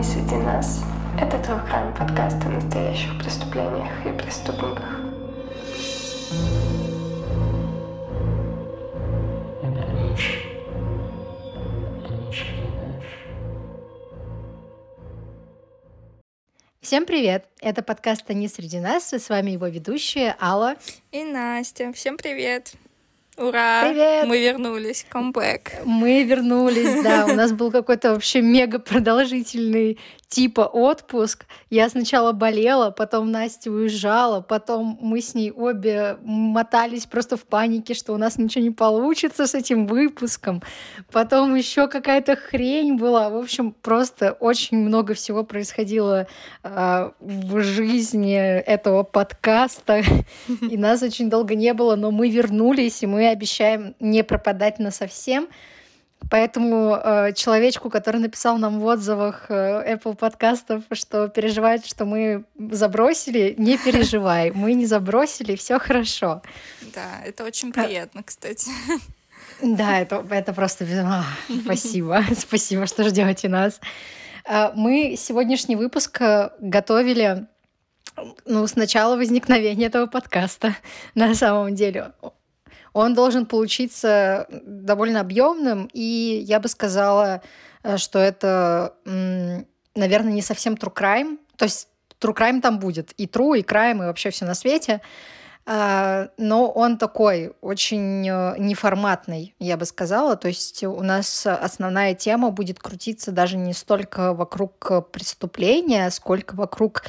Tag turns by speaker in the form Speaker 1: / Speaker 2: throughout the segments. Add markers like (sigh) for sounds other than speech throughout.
Speaker 1: не среди нас. Это True Crime подкаст о настоящих преступлениях и преступниках.
Speaker 2: Всем привет! Это подкаст «Они среди нас», и с вами его ведущие Алла
Speaker 3: и Настя. Всем привет! Ура!
Speaker 2: Привет!
Speaker 3: Мы вернулись, камбэк.
Speaker 2: Мы вернулись, да. У нас был какой-то вообще мега продолжительный типа отпуск. Я сначала болела, потом Настя уезжала, потом мы с ней обе мотались просто в панике, что у нас ничего не получится с этим выпуском. Потом еще какая-то хрень была. В общем, просто очень много всего происходило э, в жизни этого подкаста. И нас очень долго не было, но мы вернулись, и мы обещаем не пропадать на совсем. Поэтому э, человечку, который написал нам в отзывах э, Apple подкастов, что переживает, что мы забросили, не переживай, мы не забросили, все хорошо.
Speaker 3: Да, это очень приятно, кстати.
Speaker 2: Да, это, это просто... А, спасибо, (laughs) спасибо, что ждете нас. А, мы сегодняшний выпуск э, готовили ну, с начала возникновения этого подкаста, на самом деле он должен получиться довольно объемным, и я бы сказала, э, что это, наверное, не совсем true crime. То есть true crime там будет, и true, и crime, и вообще все на свете. А, но он такой очень э, неформатный, я бы сказала. То есть у нас основная тема будет крутиться даже не столько вокруг преступления, сколько вокруг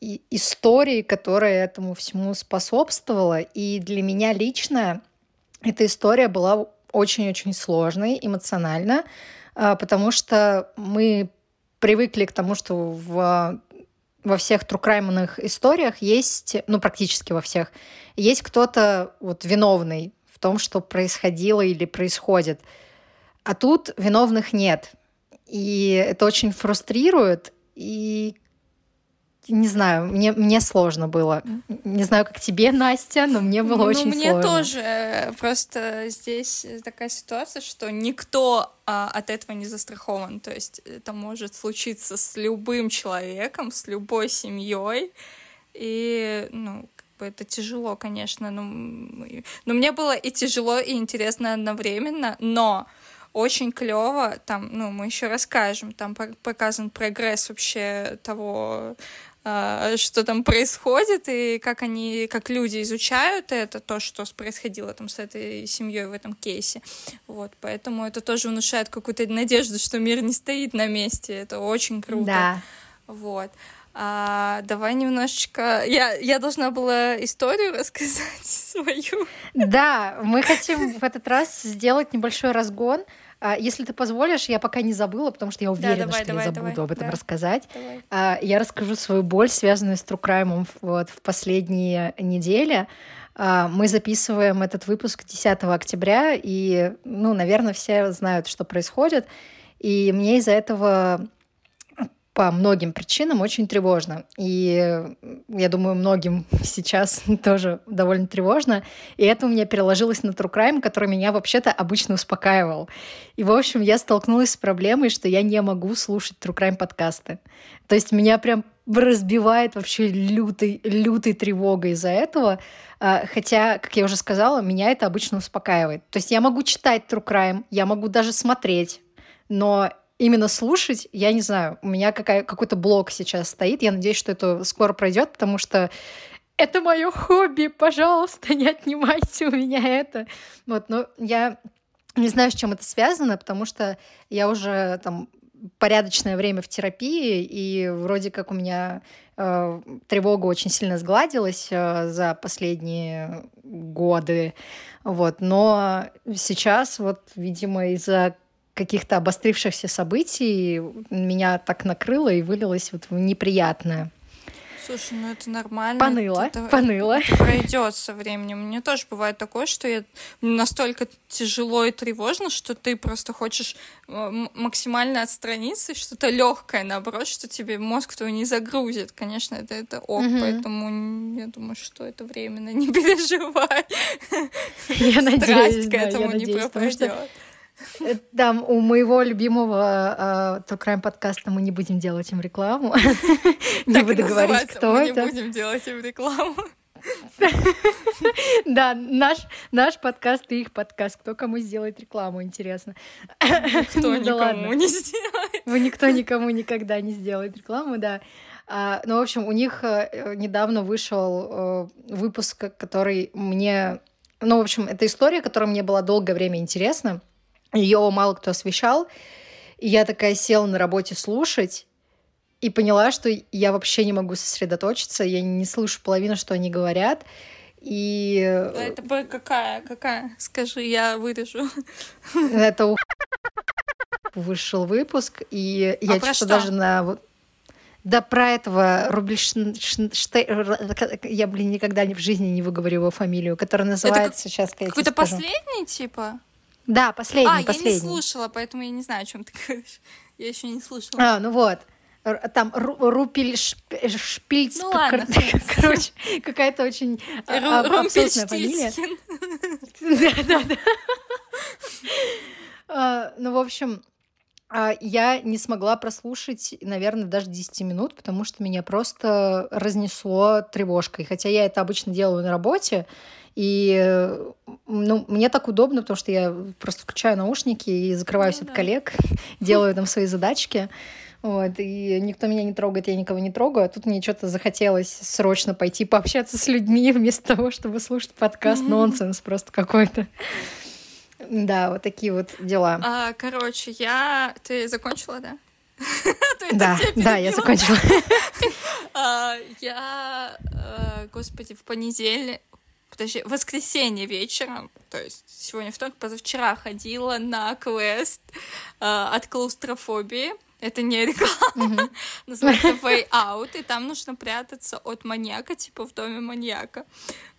Speaker 2: истории, которая этому всему способствовала. И для меня лично эта история была очень-очень сложной эмоционально, а, потому что мы привыкли к тому, что в, во всех трукраймных историях есть, ну, практически во всех, есть кто-то вот виновный в том, что происходило или происходит. А тут виновных нет. И это очень фрустрирует. И не знаю, мне, мне сложно было. Не знаю, как тебе, (laughs) Настя, но мне было ну, очень
Speaker 3: мне
Speaker 2: сложно.
Speaker 3: Мне тоже. Просто здесь такая ситуация, что никто а, от этого не застрахован. То есть это может случиться с любым человеком, с любой семьей. И, ну, как бы это тяжело, конечно. Но, но мне было и тяжело, и интересно одновременно. Но очень клево, там, ну, мы еще расскажем, там показан прогресс вообще того, что там происходит и как они, как люди изучают это, то, что происходило там с этой семьей в этом кейсе. Вот, поэтому это тоже внушает какую-то надежду, что мир не стоит на месте. Это очень круто.
Speaker 2: Да.
Speaker 3: Вот. А, давай немножечко. Я, я должна была историю рассказать (laughs) свою.
Speaker 2: Да, мы хотим в этот раз сделать небольшой разгон. А, если ты позволишь, я пока не забыла, потому что я уверена, да, давай, что давай, я забуду давай, об этом да. рассказать. Давай. А, я расскажу свою боль, связанную с Трукраймом вот, в последние недели. А, мы записываем этот выпуск 10 октября, и, ну, наверное, все знают, что происходит. И мне из-за этого по многим причинам очень тревожно. И я думаю, многим (laughs) сейчас тоже довольно тревожно. И это у меня переложилось на True Crime, который меня вообще-то обычно успокаивал. И, в общем, я столкнулась с проблемой, что я не могу слушать True Crime подкасты. То есть меня прям разбивает вообще лютой, лютой тревогой из-за этого. А, хотя, как я уже сказала, меня это обычно успокаивает. То есть я могу читать True Crime, я могу даже смотреть, но именно слушать, я не знаю, у меня какая, какой-то блок сейчас стоит. Я надеюсь, что это скоро пройдет, потому что это мое хобби, пожалуйста, не отнимайте у меня это. Вот, но я не знаю, с чем это связано, потому что я уже там порядочное время в терапии, и вроде как у меня э, тревога очень сильно сгладилась э, за последние годы. Вот. Но сейчас, вот, видимо, из-за каких-то обострившихся событий меня так накрыло и вылилось вот в неприятное.
Speaker 3: Слушай, ну это нормально.
Speaker 2: Поныло,
Speaker 3: это,
Speaker 2: поныло.
Speaker 3: Это пройдет со временем. Мне тоже бывает такое, что я настолько тяжело и тревожно, что ты просто хочешь э, максимально отстраниться, что-то легкое, наоборот, что тебе мозг твой не загрузит. Конечно, это, это ок, угу. поэтому я думаю, что это временно, не (laughs) переживай.
Speaker 2: Я надеюсь,
Speaker 3: Страсть к этому не пропадет.
Speaker 2: Там у моего любимого True Crime подкаста мы не будем делать им рекламу. (laughs)
Speaker 3: Не буду говорить, кто это. Мы не будем делать им рекламу. (laughs)
Speaker 2: Да, наш, наш подкаст и их подкаст. Кто кому сделает рекламу, интересно.
Speaker 3: Никто (laughs) никому не сделает.
Speaker 2: Вы никто никому никогда не сделает рекламу, да. А, ну, в общем, у них э, недавно вышел э, выпуск, который мне... Ну, в общем, это история, которая мне была долгое время интересна. Ее мало кто освещал. И я такая села на работе слушать, и поняла, что я вообще не могу сосредоточиться, я не слышу половину, что они говорят. И...
Speaker 3: Это какая? Какая? Скажи, я вырежу.
Speaker 2: Это у (laughs) вышел выпуск, и я а что даже на... Да про этого Рубельштейн... Я, блин, никогда в жизни не выговорю его фамилию, которая называется... Это сейчас
Speaker 3: Какой-то последний, типа?
Speaker 2: Да, последний,
Speaker 3: а,
Speaker 2: последний.
Speaker 3: я не слушала, поэтому я не знаю, о чем ты говоришь. (laughs) Я еще не слушала.
Speaker 2: А, ну вот там Рупель Шпильц,
Speaker 3: ну, ладно, (laughs)
Speaker 2: короче, какая-то очень а, абсурдная фамилия. (laughs) Да, да, да. А, ну, в общем, а, я не смогла прослушать, наверное, даже 10 минут, потому что меня просто разнесло тревожкой. Хотя я это обычно делаю на работе, и ну, мне так удобно, потому что я просто включаю наушники и закрываюсь ну, от да. коллег, (laughs) делаю там свои задачки. Вот, и никто меня не трогает, я никого не трогаю. А тут мне что-то захотелось срочно пойти пообщаться с людьми (laughs) вместо того, чтобы слушать подкаст. Нонсенс просто какой-то. Да, вот такие вот дела.
Speaker 3: А, короче, я... Ты закончила, да? (laughs)
Speaker 2: Да, да, я закончила.
Speaker 3: А, я, э, господи, в понедельник, подожди, в воскресенье вечером, то есть сегодня вторник, позавчера ходила на квест э, от клаустрофобии. Это не реклама. (laughs) Называется Way Out, и там нужно прятаться от маньяка, типа в доме маньяка.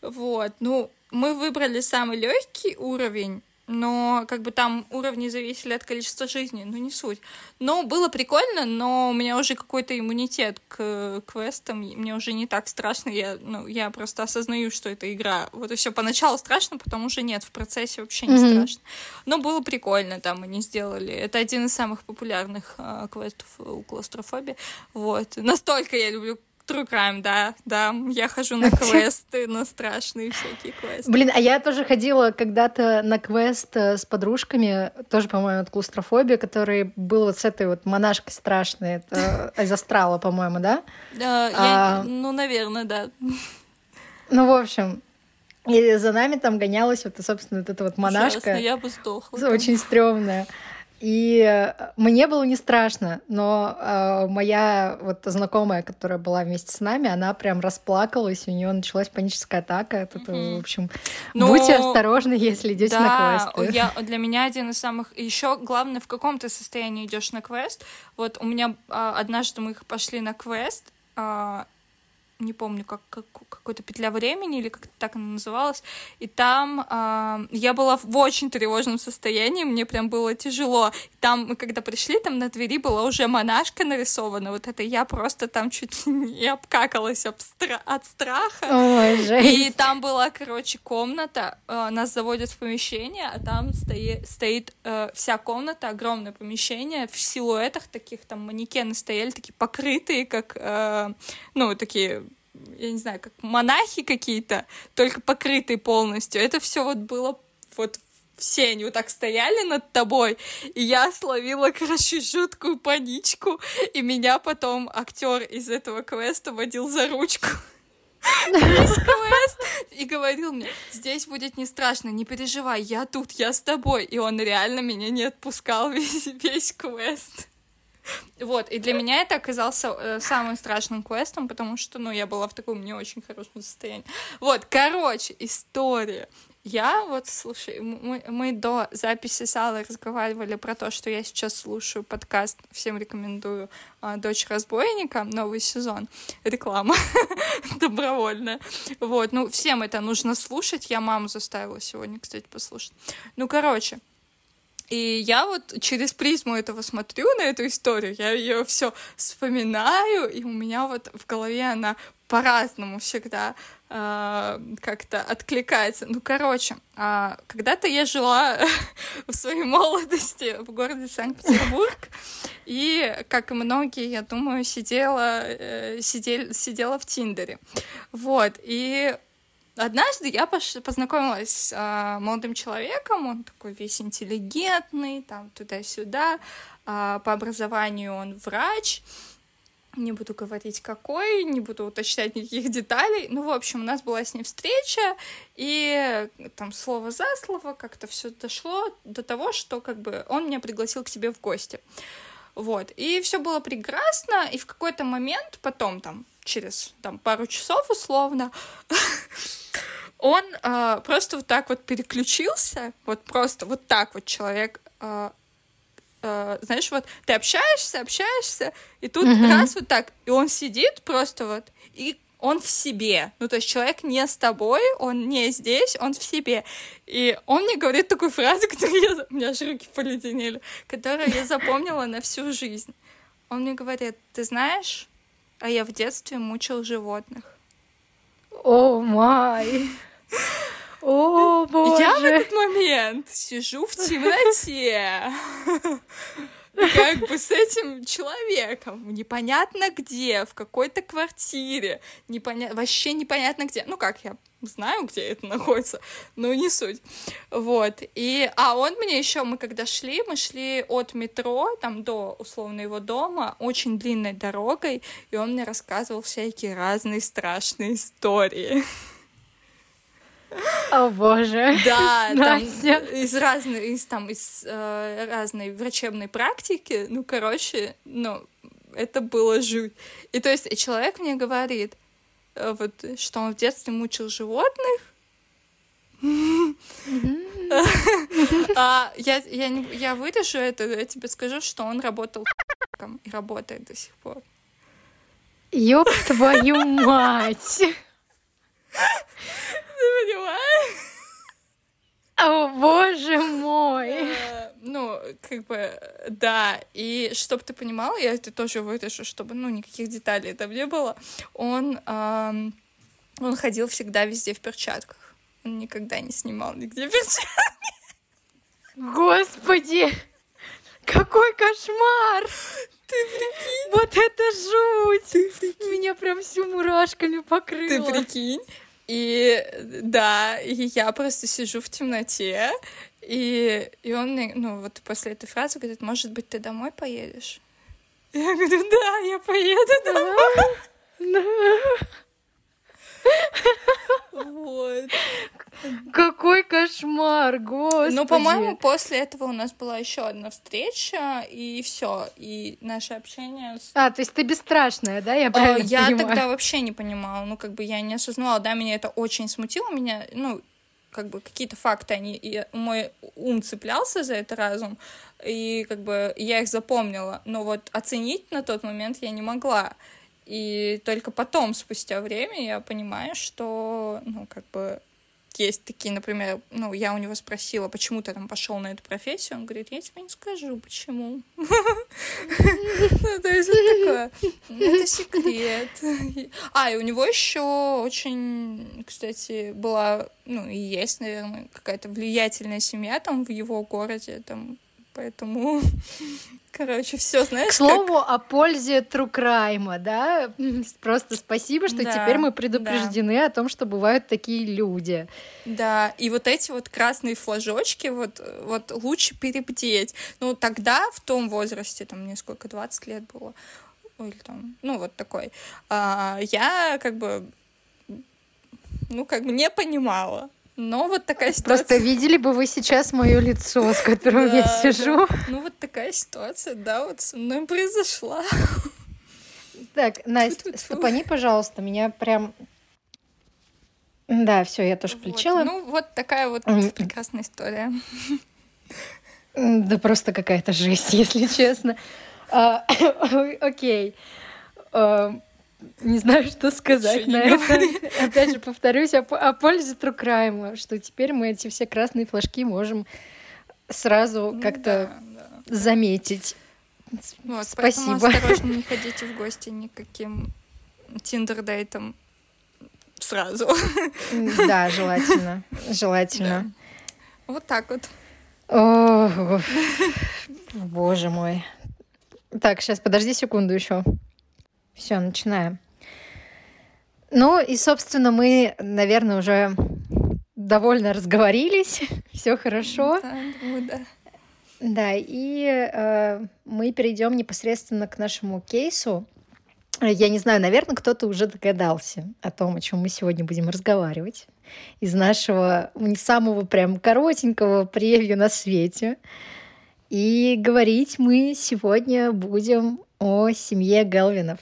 Speaker 3: Вот. Ну, мы выбрали самый легкий уровень, но как бы там уровни зависели от количества жизни, ну не суть. Но было прикольно, но у меня уже какой-то иммунитет к квестам, мне уже не так страшно, я, ну, я просто осознаю, что это игра. Вот и все. Поначалу страшно, потом уже нет, в процессе вообще не mm-hmm. страшно. Но было прикольно, там они сделали. Это один из самых популярных э, квестов у клаустрофобии. Вот. Настолько я люблю True Crime, да, да. Я хожу на (laughs) квесты, на страшные всякие квесты.
Speaker 2: Блин, а я тоже ходила когда-то на квест э, с подружками, тоже, по-моему, от клаустрофобия, который был вот с этой вот монашкой страшной, это (laughs) из астрала, по-моему, да?
Speaker 3: Да, а... ну, наверное, да. (laughs)
Speaker 2: Ну, в общем, и за нами там гонялась вот, собственно, вот эта вот монашка. Ужасно,
Speaker 3: я бы сдохла.
Speaker 2: Очень стрёмная. И э, мне было не страшно, но э, моя вот знакомая, которая была вместе с нами, она прям расплакалась, у нее началась паническая атака. Это, mm-hmm. в общем, но... будьте осторожны, если идете да, на квесты.
Speaker 3: Я, для меня один из самых... Еще главное, в каком то состоянии идешь на квест. Вот у меня э, однажды мы пошли на квест, э, не помню, как, как какой-то петля времени или как так она называлась, и там э, я была в очень тревожном состоянии, мне прям было тяжело. Там мы когда пришли, там на двери была уже монашка нарисована, вот это я просто там чуть не (laughs) обкакалась об стра- от страха.
Speaker 2: Ой,
Speaker 3: и там была, короче, комната, э, нас заводят в помещение, а там стоит, стоит э, вся комната, огромное помещение, в силуэтах таких, там манекены стояли, такие покрытые, как, э, ну, такие я не знаю, как монахи какие-то, только покрытые полностью. Это все вот было вот все они вот так стояли над тобой, и я словила, короче, жуткую паничку, и меня потом актер из этого квеста водил за ручку. Весь квест и говорил мне, здесь будет не страшно, не переживай, я тут, я с тобой. И он реально меня не отпускал весь, весь квест. Вот, и для меня это оказался э, самым страшным квестом, потому что, ну, я была в таком не очень хорошем состоянии. Вот, короче, история. Я вот, слушай, мы, мы до записи с Аллой разговаривали про то, что я сейчас слушаю подкаст, всем рекомендую а, «Дочь разбойника», новый сезон, реклама (laughs) добровольная. Вот, ну, всем это нужно слушать, я маму заставила сегодня, кстати, послушать. Ну, короче, и я вот через призму этого смотрю на эту историю, я ее все вспоминаю, и у меня вот в голове она по-разному всегда э, как-то откликается. Ну, короче, э, когда-то я жила (laughs) в своей молодости в городе Санкт-Петербург, и, как и многие, я думаю, сидела, э, сидел, сидела в Тиндере. Вот, и Однажды я пош... познакомилась с э, молодым человеком, он такой весь интеллигентный, там туда-сюда, э, по образованию он врач, не буду говорить какой, не буду уточнять никаких деталей. Ну, в общем, у нас была с ним встреча, и там слово за слово как-то все дошло до того, что как бы он меня пригласил к себе в гости. Вот, и все было прекрасно, и в какой-то момент, потом там, через там пару часов условно, (laughs) он э, просто вот так вот переключился, вот просто вот так вот человек э, э, знаешь, вот ты общаешься, общаешься, и тут mm-hmm. раз вот так, и он сидит просто вот, и он в себе. Ну, то есть человек не с тобой, он не здесь, он в себе. И он мне говорит такую фразу, (laughs) которую я... У меня аж руки поледенели, которую я запомнила на всю жизнь. Он мне говорит, ты знаешь, а я в детстве мучил животных.
Speaker 2: О май! О, боже.
Speaker 3: Я в этот момент сижу в темноте. Как бы с этим человеком, непонятно где, в какой-то квартире, непоня... вообще непонятно где. Ну как, я знаю, где это находится, но не суть. Вот. И, а он мне еще, мы когда шли, мы шли от метро, там, до, условно, его дома, очень длинной дорогой, и он мне рассказывал всякие разные страшные истории.
Speaker 2: О боже.
Speaker 3: Да, там из разных, из там из э, разной врачебной практики, ну короче, ну это было жуть. И то есть человек мне говорит, э, вот что он в детстве мучил животных. (laughs) а, я, я, вырежу это, я тебе скажу, что он работал и работает до сих пор.
Speaker 2: Ёб твою мать! (laughs)
Speaker 3: Ты (laughs) понимаешь?
Speaker 2: О, боже мой!
Speaker 3: Э, ну, как бы, да. И чтобы ты понимал, я это тоже вытащу, чтобы, ну, никаких деталей там не было. Он, он ходил всегда везде в перчатках. Он никогда не снимал нигде перчатки.
Speaker 2: Господи! Какой кошмар!
Speaker 3: Ты прикинь?
Speaker 2: Вот это жуть! Ты прикинь? Меня прям всю мурашками покрыло.
Speaker 3: Ты прикинь? И да, и я просто сижу в темноте, и, и он мне, ну, вот после этой фразы говорит, может быть, ты домой поедешь? Я говорю, да, я поеду домой. Вот.
Speaker 2: Какой кошмар, господи.
Speaker 3: Ну, по-моему, после этого у нас была еще одна встреча, и все, и наше общение. С...
Speaker 2: А, то есть ты бесстрашная, да? Я правильно
Speaker 3: Я
Speaker 2: понимаю?
Speaker 3: тогда вообще не понимала, ну, как бы я не осознавала, да, меня это очень смутило, меня, ну, как бы какие-то факты, они, и мой ум цеплялся за это разум, и как бы я их запомнила, но вот оценить на тот момент я не могла. И только потом, спустя время, я понимаю, что, ну, как бы, есть такие, например, ну, я у него спросила, почему ты там пошел на эту профессию, он говорит, я тебе не скажу, почему. (laughs) Ну, то есть такое, это секрет. А, и у него еще очень, кстати, была, ну, и есть, наверное, какая-то влиятельная семья там в его городе, там поэтому, (laughs) короче, все, знаешь.
Speaker 2: К слову как... о пользе Трукрайма, да? Просто спасибо, что да, теперь мы предупреждены да. о том, что бывают такие люди.
Speaker 3: Да, и вот эти вот красные флажочки, вот, вот лучше перебдеть. Ну, тогда, в том возрасте, там, мне сколько, 20 лет было, или там, ну, вот такой, а, я как бы, ну, как бы не понимала, но вот такая ситуация.
Speaker 2: Просто видели бы вы сейчас мое лицо, с которым я сижу.
Speaker 3: Ну вот такая ситуация, да, вот со мной произошла.
Speaker 2: Так, Настя, стопани, пожалуйста, меня прям... Да, все, я тоже включила.
Speaker 3: Ну, вот такая вот прекрасная история.
Speaker 2: Да просто какая-то жесть, (laughs) если честно. А, (laughs) окей. А, не знаю, что сказать на это. Опять же, повторюсь о, о пользе Трукрайма, что теперь мы эти все красные флажки можем сразу ну, как-то да, да. заметить.
Speaker 3: Вот, Спасибо. Поэтому осторожно не (laughs) ходите в гости никаким тиндер-дейтом сразу.
Speaker 2: Да, (laughs) желательно. Желательно.
Speaker 3: Вот так вот.
Speaker 2: О, боже мой. Так, сейчас подожди секунду еще. Все, начинаем. Ну и, собственно, мы, наверное, уже довольно разговорились. (laughs) Все хорошо.
Speaker 3: Да, думаю, да.
Speaker 2: Да, и э, мы перейдем непосредственно к нашему кейсу. Я не знаю, наверное, кто-то уже догадался о том, о чем мы сегодня будем разговаривать из нашего не самого прям коротенького превью на свете. И говорить мы сегодня будем о семье Гелвинов,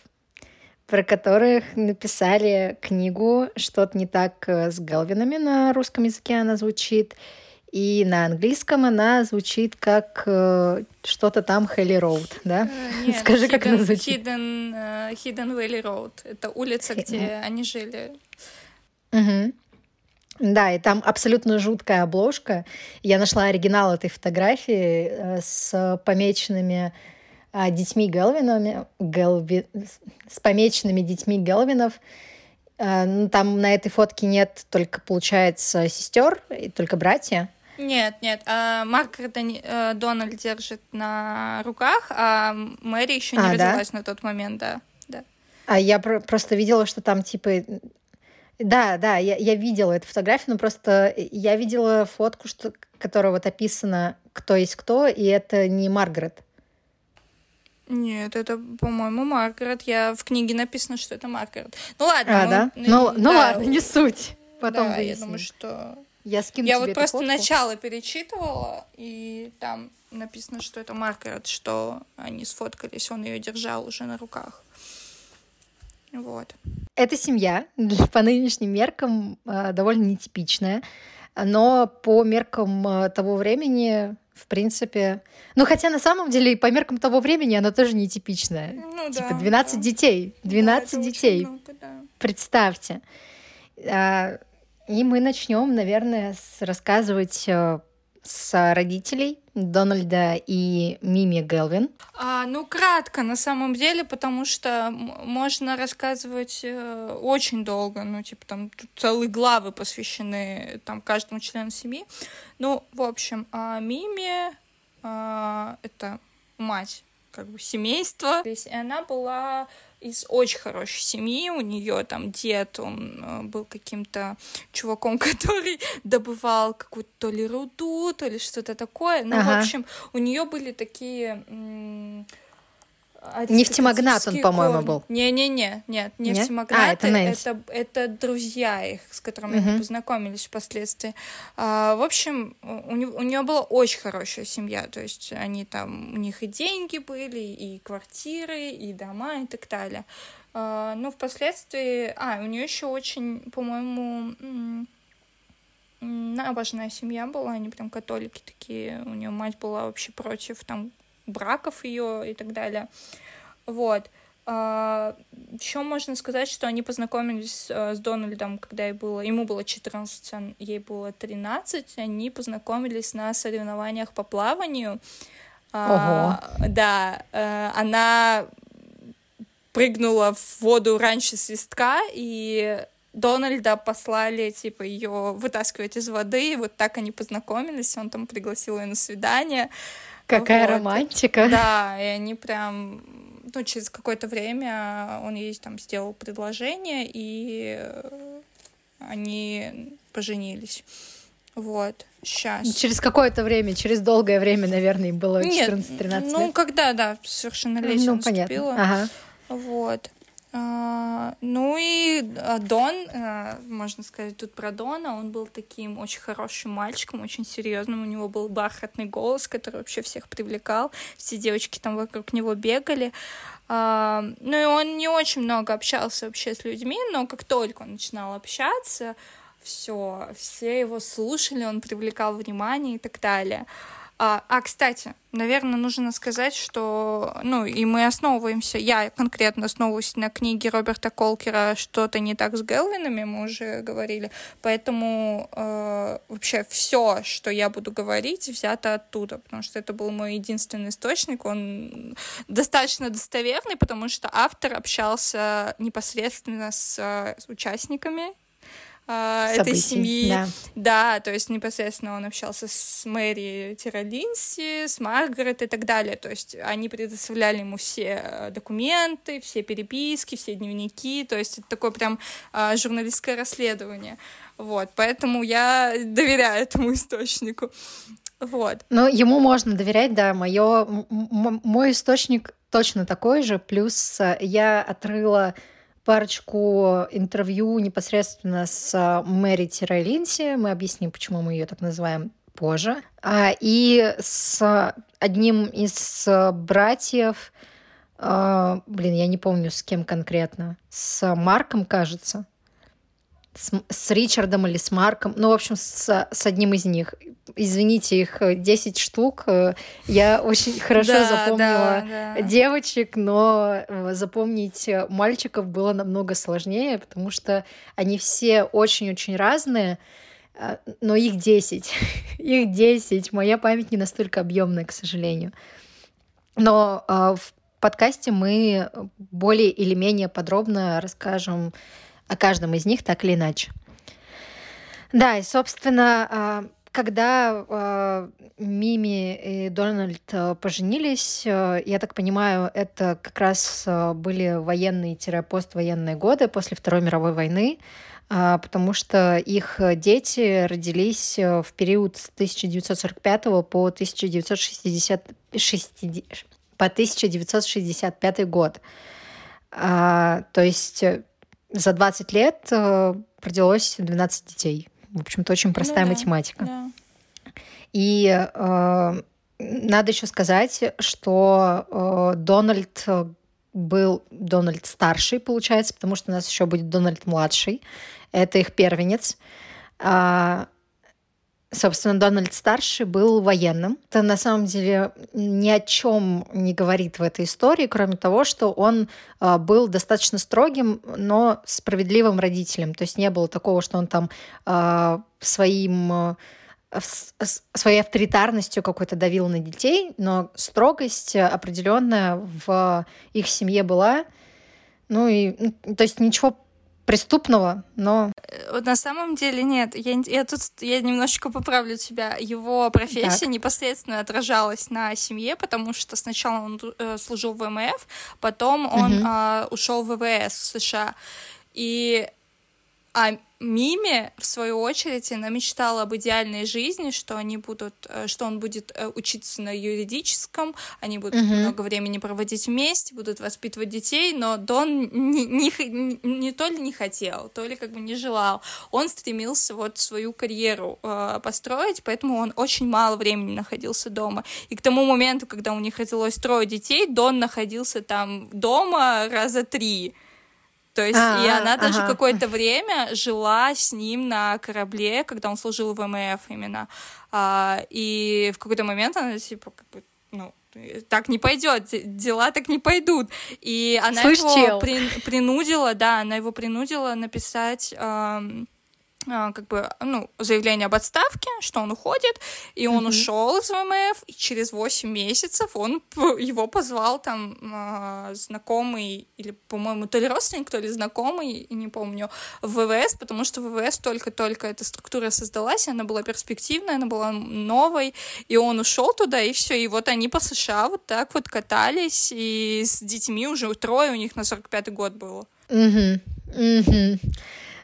Speaker 2: про которых написали книгу «Что-то не так с Гелвинами» на русском языке она звучит, и на английском она звучит как э, что-то там Хелли Роуд, да?
Speaker 3: Uh, нет, (laughs)
Speaker 2: Скажи,
Speaker 3: hidden,
Speaker 2: как она звучит.
Speaker 3: Hidden, uh, hidden Valley Road. Это улица, hidden. где они жили.
Speaker 2: Угу. Да, и там абсолютно жуткая обложка. Я нашла оригинал этой фотографии э, с помеченными э, детьми Гелвинами, Гелви... с помеченными детьми Гелвинов. Э, там на этой фотке нет только, получается, сестер, только братья.
Speaker 3: Нет, нет. А Маргарет э, Дональд держит на руках, а Мэри еще не а, родилась да? на тот момент, да. да.
Speaker 2: А я про- просто видела, что там типа. Да, да, я, я видела эту фотографию, но просто я видела фотку, что, которая вот описана кто есть кто, и это не Маргарет.
Speaker 3: Нет, это, по-моему, Маргарет. Я в книге написано, что это Маргарет. Ну ладно.
Speaker 2: А,
Speaker 3: мы...
Speaker 2: да? Ну, ну да. ладно, не суть. Потом
Speaker 3: да,
Speaker 2: выясним.
Speaker 3: я думаю, что
Speaker 2: я скину
Speaker 3: Я
Speaker 2: тебе
Speaker 3: вот просто
Speaker 2: фотку.
Speaker 3: начало перечитывала, и там написано, что это Маргарет, что они сфоткались, он ее держал уже на руках. Вот.
Speaker 2: Эта семья по нынешним меркам э, довольно нетипичная, но по меркам э, того времени, в принципе... Ну, хотя на самом деле по меркам того времени она тоже нетипичная.
Speaker 3: Ну,
Speaker 2: типа
Speaker 3: да,
Speaker 2: 12
Speaker 3: да.
Speaker 2: детей. 12
Speaker 3: да,
Speaker 2: детей.
Speaker 3: Много, да.
Speaker 2: Представьте. А, и мы начнем, наверное, с рассказывать э, с родителей Дональда и Мими Гелвин.
Speaker 3: А, ну, кратко, на самом деле, потому что можно рассказывать э, очень долго, ну, типа, там целые главы посвящены там каждому члену семьи. Ну, в общем, а Мими а, — это мать как бы семейства. И она была из очень хорошей семьи. У нее там дед, он э, был каким-то чуваком, (laughs) который добывал какую-то то ли руду, то ли что-то такое. Ну, ага. в общем, у нее были такие
Speaker 2: Нефтемагнат он, по-моему, был.
Speaker 3: Не-не-не, нет, нефтемагнаты а, это, это, это друзья их, с которыми угу. они познакомились впоследствии. А, в общем, у, у нее была очень хорошая семья, то есть они там, у них и деньги были, и квартиры, и дома, и так далее. А, но впоследствии, а, у нее еще очень, по-моему, набожная семья была, они прям католики такие, у нее мать была вообще против там браков ее и так далее. Вот. А, еще можно сказать, что они познакомились а, с Дональдом, когда ей было, ему было 14, а ей было 13. Они познакомились на соревнованиях по плаванию.
Speaker 2: Ого.
Speaker 3: Да, э, она прыгнула в воду раньше свистка, и Дональда послали, типа, ее вытаскивать из воды, и вот так они познакомились, он там пригласил ее на свидание.
Speaker 2: Какая
Speaker 3: вот.
Speaker 2: романтика.
Speaker 3: Да, и они прям ну, через какое-то время он ей там сделал предложение, и они поженились. Вот, сейчас.
Speaker 2: Через какое-то время, через долгое время, наверное, им было 14-13
Speaker 3: Ну, когда, да, совершеннолетие
Speaker 2: ну,
Speaker 3: наступило.
Speaker 2: Понятно. Ага.
Speaker 3: Вот. А, ну и Дон, а, можно сказать тут про Дона, он был таким очень хорошим мальчиком, очень серьезным, у него был бархатный голос, который вообще всех привлекал, все девочки там вокруг него бегали. А, ну и он не очень много общался вообще с людьми, но как только он начинал общаться, все, все его слушали, он привлекал внимание и так далее. А, а, кстати, наверное, нужно сказать, что, ну, и мы основываемся, я конкретно основываюсь на книге Роберта Колкера «Что-то не так с Гелвинами», мы уже говорили, поэтому э, вообще все, что я буду говорить, взято оттуда, потому что это был мой единственный источник, он достаточно достоверный, потому что автор общался непосредственно с, с участниками э, этой семьи. Да. да, то есть непосредственно он общался с Мэри Тиролинси, с Маргарет и так далее. То есть они предоставляли ему все э, документы, все переписки, все дневники. То есть это такое прям э, журналистское расследование. Вот, поэтому я доверяю этому источнику. Вот.
Speaker 2: Ну, ему можно доверять, да. Моё, мой источник точно такой же. Плюс э, я отрыла парочку интервью непосредственно с а, Мэри Линси. Мы объясним, почему мы ее так называем позже. А, и с одним из братьев, а, блин, я не помню, с кем конкретно, с Марком, кажется, с, с Ричардом или с Марком, ну, в общем, с, с одним из них. Извините, их 10 штук. Э, я очень хорошо да, запомнила да, да. девочек, но э, запомнить мальчиков было намного сложнее, потому что они все очень-очень разные, э, но их 10. (laughs) их 10. Моя память не настолько объемная, к сожалению. Но в подкасте мы более или менее подробно расскажем о каждом из них так или иначе. Да, и, собственно, а, когда а, Мими и Дональд а, поженились, я так понимаю, это как раз были военные-поствоенные годы после Второй мировой войны, потому что их дети родились в период с 1945 по 1960, по 1965 год. То есть за 20 лет э, родилось 12 детей. В общем-то, очень простая ну, да, математика. Да. И э, надо еще сказать, что э, Дональд был Дональд старший, получается, потому что у нас еще будет Дональд младший. Это их первенец. А, Собственно, Дональд старший был военным. Это на самом деле ни о чем не говорит в этой истории, кроме того, что он а, был достаточно строгим, но справедливым родителем. То есть не было такого, что он там а, своим а, своей авторитарностью какой-то давил на детей, но строгость определенная в их семье была. Ну и, то есть ничего преступного, но...
Speaker 3: Э, на самом деле нет. Я, я тут я немножечко поправлю тебя. Его профессия так. непосредственно отражалась на семье, потому что сначала он э, служил в ВМФ, потом он угу. э, ушел в ВВС в США. И а Мими, в свою очередь, она мечтала об идеальной жизни, что они будут, э, что он будет э, учиться на юридическом, они будут uh-huh. много времени проводить вместе, будут воспитывать детей, но Дон не, не, не то ли не хотел, то ли как бы не желал. Он стремился вот свою карьеру э, построить, поэтому он очень мало времени находился дома. И к тому моменту, когда у них родилось трое детей, Дон находился там дома раза три. То есть, А-а-а, и она даже ага. какое-то время жила с ним на корабле, когда он служил в МФ именно. А, и в какой-то момент она, типа, как бы, ну, так не пойдет, дела так не пойдут. И она Слышь, его при, принудила, да, она его принудила написать эм, а, как бы, ну, заявление об отставке, что он уходит, и он mm-hmm. ушел из ВМФ, и через 8 месяцев он его позвал там э, знакомый, или, по-моему, то ли родственник, то ли знакомый, не помню, в ВВС, потому что в ВВС только-только эта структура создалась, она была перспективная, она была новой, и он ушел туда, и все, и вот они по США вот так вот катались, и с детьми уже трое у них на 45-й год было.
Speaker 2: Угу, угу.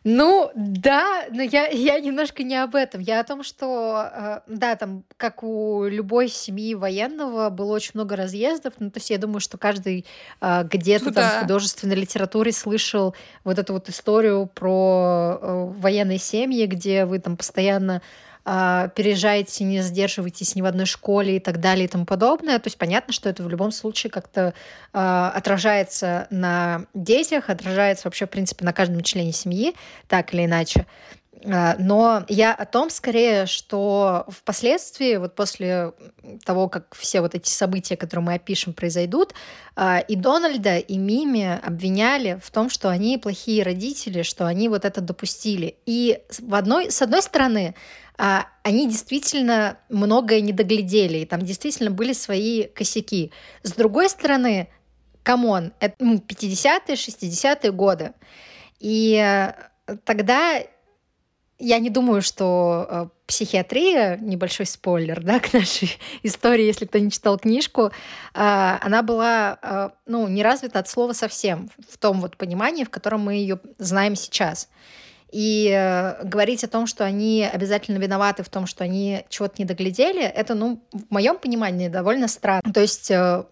Speaker 2: Ну, да, но я, я немножко не об этом. Я о том, что, э, да, там, как у любой семьи военного, было очень много разъездов. Ну, то есть я думаю, что каждый э, где-то ну, там да. в художественной литературе слышал вот эту вот историю про э, военные семьи, где вы там постоянно а, переезжаете, не задерживаетесь ни в одной школе и так далее и тому подобное. То есть понятно, что это в любом случае как-то а, отражается на детях, отражается вообще, в принципе, на каждом члене семьи, так или иначе. А, но я о том скорее, что впоследствии, вот после того, как все вот эти события, которые мы опишем, произойдут, и Дональда, и Мими обвиняли в том, что они плохие родители, что они вот это допустили. И в одной, с одной стороны, они действительно многое не доглядели, и там действительно были свои косяки. С другой стороны, come on, это 50-е, ну, 60-е годы. И э, тогда я не думаю, что э, психиатрия, небольшой спойлер, да, (laughs) к нашей истории, если кто не читал книжку, э, она была, э, ну, не развита от слова совсем в том вот понимании, в котором мы ее знаем сейчас. И э, говорить о том, что они обязательно виноваты в том, что они чего-то не доглядели, это, ну, в моем понимании довольно странно. То есть э,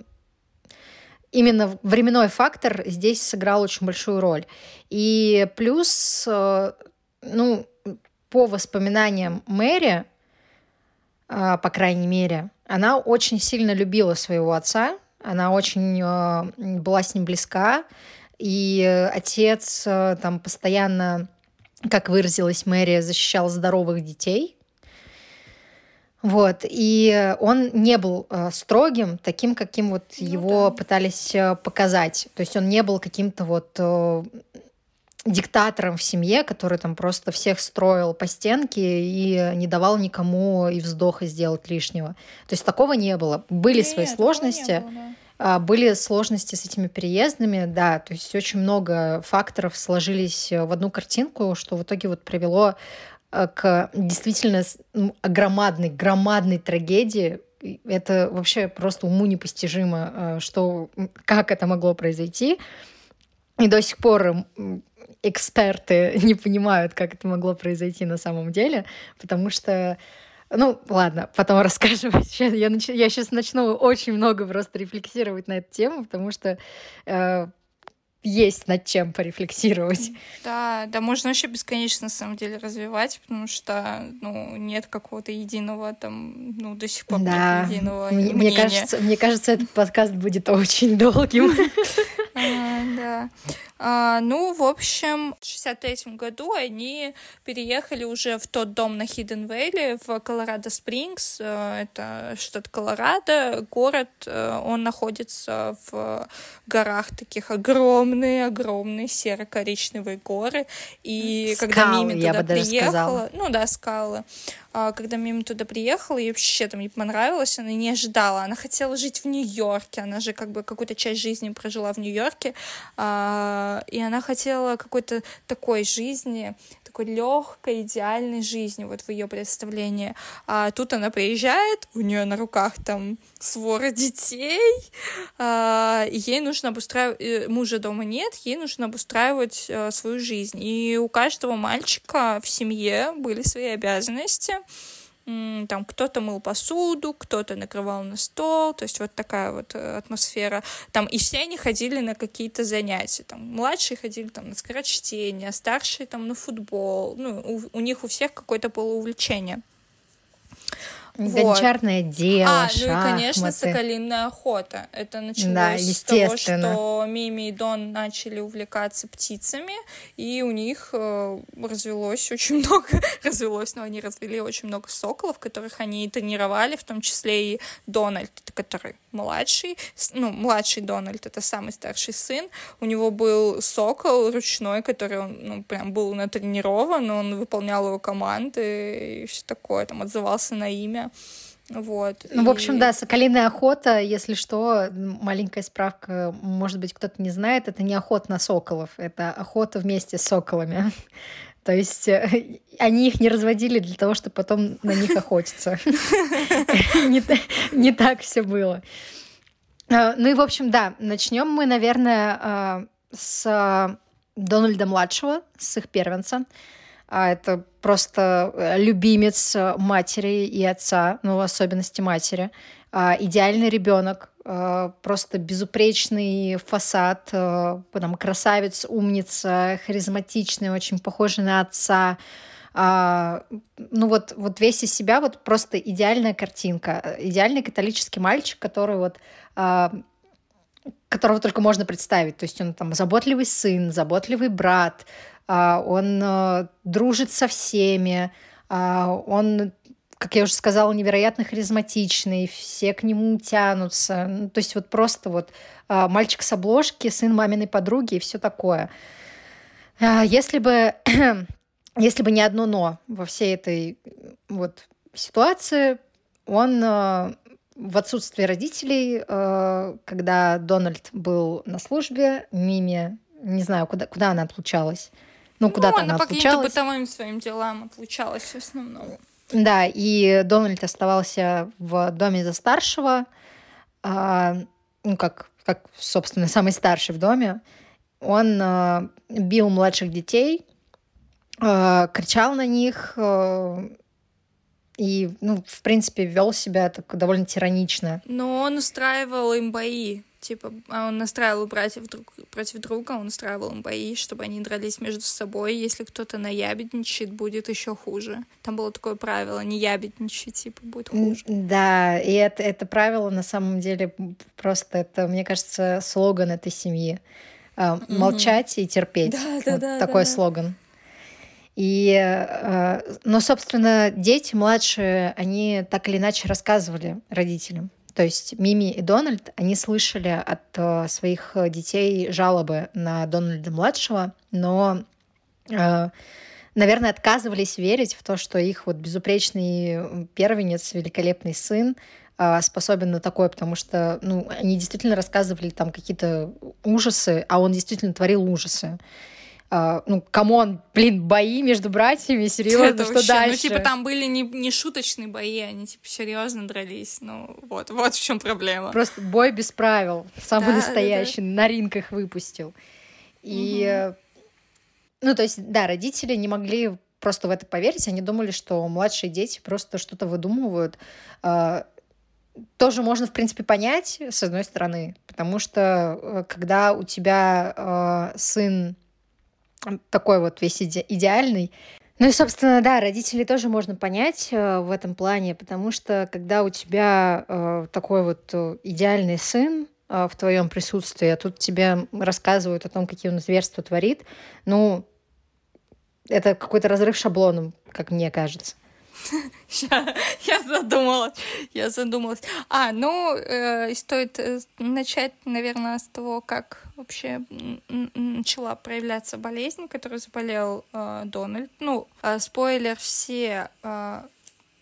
Speaker 2: именно временной фактор здесь сыграл очень большую роль. И плюс, э, ну, по воспоминаниям Мэри, а, по крайней мере, она очень сильно любила своего отца, она очень была с ним близка, и отец там постоянно, как выразилась Мэри, защищал здоровых детей. Вот, и он не был строгим, таким, каким вот ну, его да. пытались показать. То есть он не был каким-то вот диктатором в семье, который там просто всех строил по стенке и не давал никому и вздоха сделать лишнего. То есть такого не было. Были Нет, свои сложности. Было, да. А, были сложности с этими переездами, да, то есть очень много факторов сложились в одну картинку, что в итоге вот привело э, к действительно громадной, громадной трагедии. Это вообще просто уму непостижимо, э, что, как это могло произойти. И до сих пор эксперты (laughs) не понимают, как это могло произойти на самом деле, потому что ну, ладно, потом (laughs) расскажем. Сейчас я, нач... я сейчас начну очень много просто рефлексировать на эту тему, потому что э, есть над чем порефлексировать.
Speaker 3: Да, да, можно вообще бесконечно на самом деле развивать, потому что, ну, нет какого-то единого там, ну, до сих пор да. нет единого
Speaker 2: мне, мнения. Мне кажется, мне кажется, этот подкаст будет (laughs) очень долгим. (laughs)
Speaker 3: Да. А, ну, в общем, в 63 году они переехали уже в тот дом на Хидден Вэлли в Колорадо Спрингс. Э, это штат Колорадо. Город, э, он находится в горах таких огромные, огромные серо-коричневые горы. И скалы, когда Мими туда приехала, ну да, скалы, когда Мими туда приехала, ей вообще там не понравилось, она не ожидала. Она хотела жить в Нью-Йорке, она же как бы какую-то часть жизни прожила в Нью-Йорке, а, и она хотела какой-то такой жизни, такой легкой, идеальной жизни, вот в ее представлении. А тут она приезжает, у нее на руках там свора детей, а, ей нужно обустраивать, э, мужа дома нет, ей нужно обустраивать а, свою жизнь. И у каждого мальчика в семье были свои обязанности, там кто-то мыл посуду, кто-то накрывал на стол, то есть вот такая вот э, атмосфера. Там и все они ходили на какие-то занятия. Там младшие ходили там на скорочтение, старшие там на футбол. Ну, у, у них у всех какое-то было увлечение.
Speaker 2: Гончарное вот. дело, А,
Speaker 3: шахматы. ну и, конечно, соколиная охота. Это началось да, с того, что Мими и Дон начали увлекаться птицами, и у них э, развелось очень (laughs) много, развелось, но они развели очень много соколов, которых они тренировали, в том числе и Дональд, который младший, ну, младший Дональд, это самый старший сын, у него был сокол ручной, который он, ну, прям был натренирован, он выполнял его команды и все такое, там, отзывался на имя. Вот.
Speaker 2: Ну, и... в общем, да, соколиная охота, если что, маленькая справка, может быть, кто-то не знает, это не охота на соколов, это охота вместе с соколами. (laughs) То есть э, они их не разводили для того, чтобы потом на них охотиться. (laughs) (laughs) Не так все было. А, ну и, в общем, да, начнем мы, наверное, а, с Дональда младшего, с их первенца. А это просто э, любимец э, матери и отца, ну, в особенности матери. А, идеальный ребенок, а, просто безупречный фасад, там, красавец, умница, харизматичный, очень похожий на отца. ну вот, вот весь из себя вот просто идеальная картинка, идеальный католический мальчик, который вот которого только можно представить. То есть он там заботливый сын, заботливый брат, а, он э, дружит со всеми, а, он как я уже сказала, невероятно харизматичный, все к нему тянутся. Ну, то есть вот просто вот а, мальчик с обложки, сын маминой подруги и все такое. Если бы, (clears throat) если бы не одно «но» во всей этой вот ситуации, он в отсутствие родителей, когда Дональд был на службе, Мими, не знаю, куда, куда она отлучалась, ну, куда-то ну, она, она по
Speaker 3: бытовым своим делам отлучалась в основном.
Speaker 2: Да, и Дональд оставался в доме за старшего, а, ну, как, как, собственно, (laughs) самый старший в доме. Он а, бил младших детей, а, кричал на них а, и, ну, в принципе, вел себя так довольно тиранично.
Speaker 3: Но он устраивал им бои. Типа, а он настраивал братьев друг против друга, он устраивал им бои, чтобы они дрались между собой. Если кто-то наябедничает, будет еще хуже. Там было такое правило, не ябедничать, типа, будет хуже.
Speaker 2: Да, и это, это правило на самом деле просто, это, мне кажется, слоган этой семьи. Mm-hmm. Молчать и терпеть. Да, да, вот да, такой да. слоган. И, э, но, собственно, дети младшие, они так или иначе рассказывали родителям. То есть Мими и Дональд, они слышали от э, своих детей жалобы на Дональда младшего, но, э, наверное, отказывались верить в то, что их вот безупречный первенец, великолепный сын э, способен на такое, потому что, ну, они действительно рассказывали там какие-то ужасы, а он действительно творил ужасы. Э, ну, come on, блин, бои между братьями, (laughs) серьезно, Это что вообще, дальше?
Speaker 3: Ну, типа, там были не, не шуточные бои, они, типа, серьезно дрались. Ну, вот, вот в чем проблема.
Speaker 2: Просто бой без правил, самый да, настоящий, да, да. на ринках выпустил. И, угу. ну, то есть, да, родители не могли просто в это поверить, они думали, что младшие дети просто что-то выдумывают. Uh, тоже можно, в принципе, понять, с одной стороны, потому что э, когда у тебя э, сын такой вот весь иде идеальный. Ну и, собственно, да, родителей тоже можно понять э, в этом плане, потому что когда у тебя э, такой вот э, идеальный сын э, в твоем присутствии, а тут тебе рассказывают о том, какие он зверства творит, ну, это какой-то разрыв шаблоном, как мне кажется. (laughs)
Speaker 3: Я, задумалась, я задумалась. А, ну, э, стоит э, начать, наверное, с того, как вообще начала проявляться болезнь, которую заболел э, Дональд. Ну, спойлер, все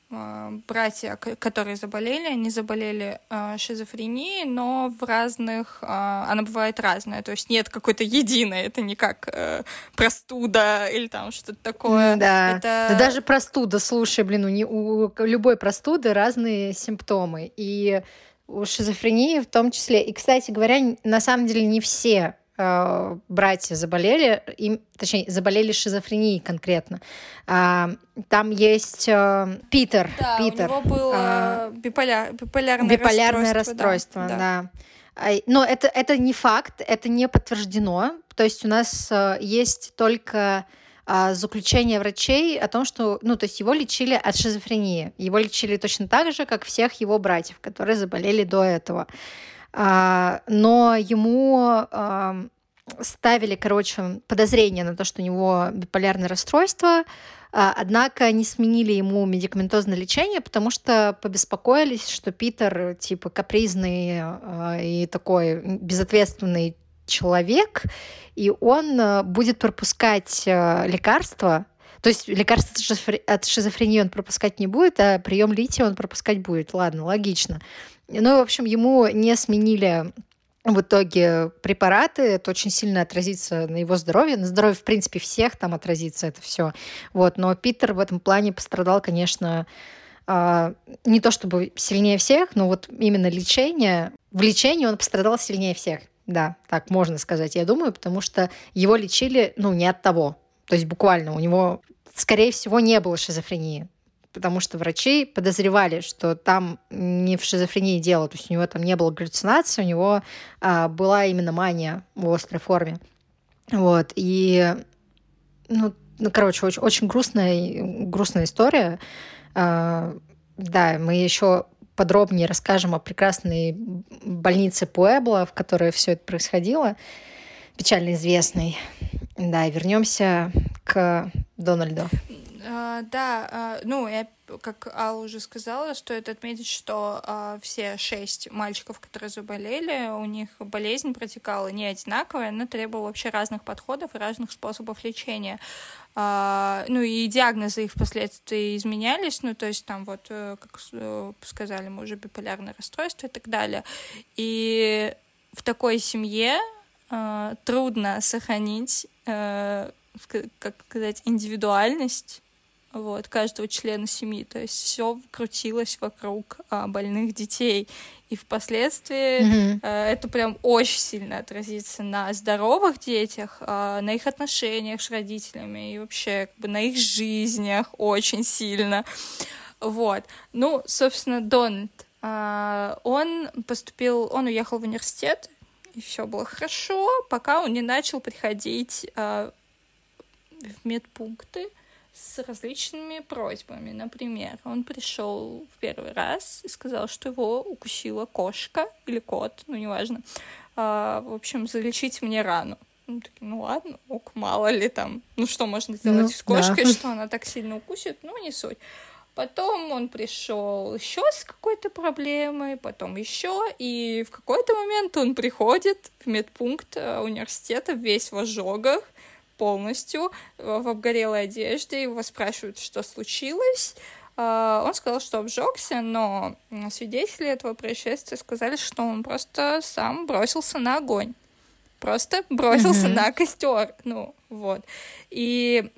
Speaker 3: братья, которые заболели, они заболели э, шизофренией, но в разных... Э, она бывает разная, то есть нет какой-то единой, это не как э, простуда или там что-то такое.
Speaker 2: Да. Это... да даже простуда, слушай, блин, у, не, у любой простуды разные симптомы, и у шизофрении в том числе. И, кстати говоря, на самом деле не все э, братья заболели, им, точнее, заболели шизофренией конкретно. А, там есть э, Питер.
Speaker 3: Да,
Speaker 2: Питер.
Speaker 3: у него было а, биполяр, биполярное,
Speaker 2: биполярное расстройство. расстройство да. да. Но это, это не факт, это не подтверждено. То есть у нас э, есть только а, заключение врачей о том, что, ну, то есть его лечили от шизофрении. Его лечили точно так же, как всех его братьев, которые заболели до этого. А, но ему ставили, короче, подозрение на то, что у него биполярное расстройство, а, однако не сменили ему медикаментозное лечение, потому что побеспокоились, что Питер типа капризный а, и такой безответственный человек, и он будет пропускать лекарства, то есть лекарства от шизофрении он пропускать не будет, а прием лития он пропускать будет. Ладно, логично. Ну, в общем, ему не сменили в итоге препараты, это очень сильно отразится на его здоровье, на здоровье, в принципе, всех там отразится это все. Вот. Но Питер в этом плане пострадал, конечно, а, не то чтобы сильнее всех, но вот именно лечение, в лечении он пострадал сильнее всех. Да, так можно сказать, я думаю, потому что его лечили, ну, не от того. То есть буквально у него, скорее всего, не было шизофрении потому что врачи подозревали, что там не в шизофрении дело, то есть у него там не было галлюцинации, у него а, была именно мания в острой форме. Вот, и, ну, ну короче, очень, очень грустная, грустная история. А, да, мы еще подробнее расскажем о прекрасной больнице Пуэбло, в которой все это происходило. Печально известный. Да, вернемся к Дональду.
Speaker 3: Uh, да, uh, ну, я, как Алла уже сказала, стоит отметить, что uh, все шесть мальчиков, которые заболели, у них болезнь протекала не одинаковая, она требовала вообще разных подходов и разных способов лечения. Ну и диагнозы их впоследствии изменялись, ну то есть там вот, э, как э, сказали мы уже, биполярное расстройство и так далее. И в такой семье трудно сохранить, как сказать, индивидуальность вот, каждого члена семьи. То есть все крутилось вокруг а, больных детей. И впоследствии mm-hmm. а, это прям очень сильно отразится на здоровых детях, а, на их отношениях с родителями и вообще как бы на их жизнях очень сильно. Вот. Ну, собственно, Дональд, а, он поступил, он уехал в университет, и все было хорошо, пока он не начал приходить а, в медпункты с различными просьбами. Например, он пришел в первый раз и сказал, что его укусила кошка или кот, ну неважно. А, в общем, залечить мне рану. Ну, такие, ну ладно, ок, мало ли там. Ну что можно сделать ну, с кошкой, да. что она так сильно укусит, ну не суть. Потом он пришел еще с какой-то проблемой, потом еще, и в какой-то момент он приходит в медпункт э, университета весь в ожогах, полностью в обгорелой одежде, его спрашивают, что случилось. А, он сказал, что обжегся, но свидетели этого происшествия сказали, что он просто сам бросился на огонь. Просто бросился mm-hmm. на костер. Ну, вот. И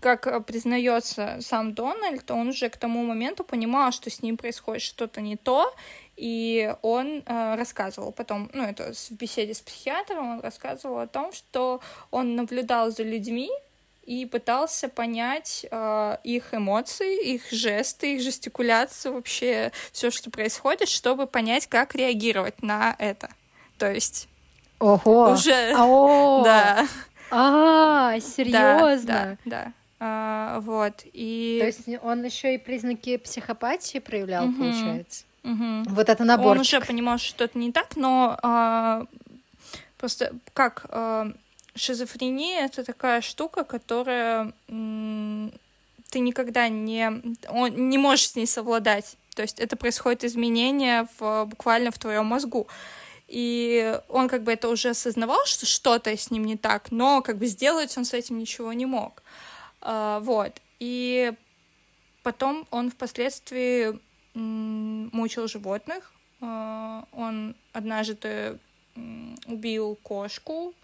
Speaker 3: как признается сам Дональд, он уже к тому моменту понимал, что с ним происходит что-то не то, и он э, рассказывал потом, ну, это в беседе с психиатром, он рассказывал о том, что он наблюдал за людьми и пытался понять э, их эмоции, их жесты, их жестикуляцию, вообще все, что происходит, чтобы понять, как реагировать на это. То есть
Speaker 2: Ого.
Speaker 3: уже,
Speaker 2: О, (laughs)
Speaker 3: да.
Speaker 2: А, серьезно?
Speaker 3: Да, да, да. А, вот и.
Speaker 2: То есть он еще и признаки психопатии проявлял, угу. получается.
Speaker 3: Угу.
Speaker 2: Вот это набор.
Speaker 3: Он уже понимал, что что-то не так, но а, просто как а, шизофрения это такая штука, которая ты никогда не он, не можешь с ней совладать. То есть это происходит изменение в, буквально в твоем мозгу. И он как бы это уже осознавал, что что-то с ним не так, но как бы сделать он с этим ничего не мог. Uh, вот. И потом он впоследствии мучил животных. А, он однажды убил кошку,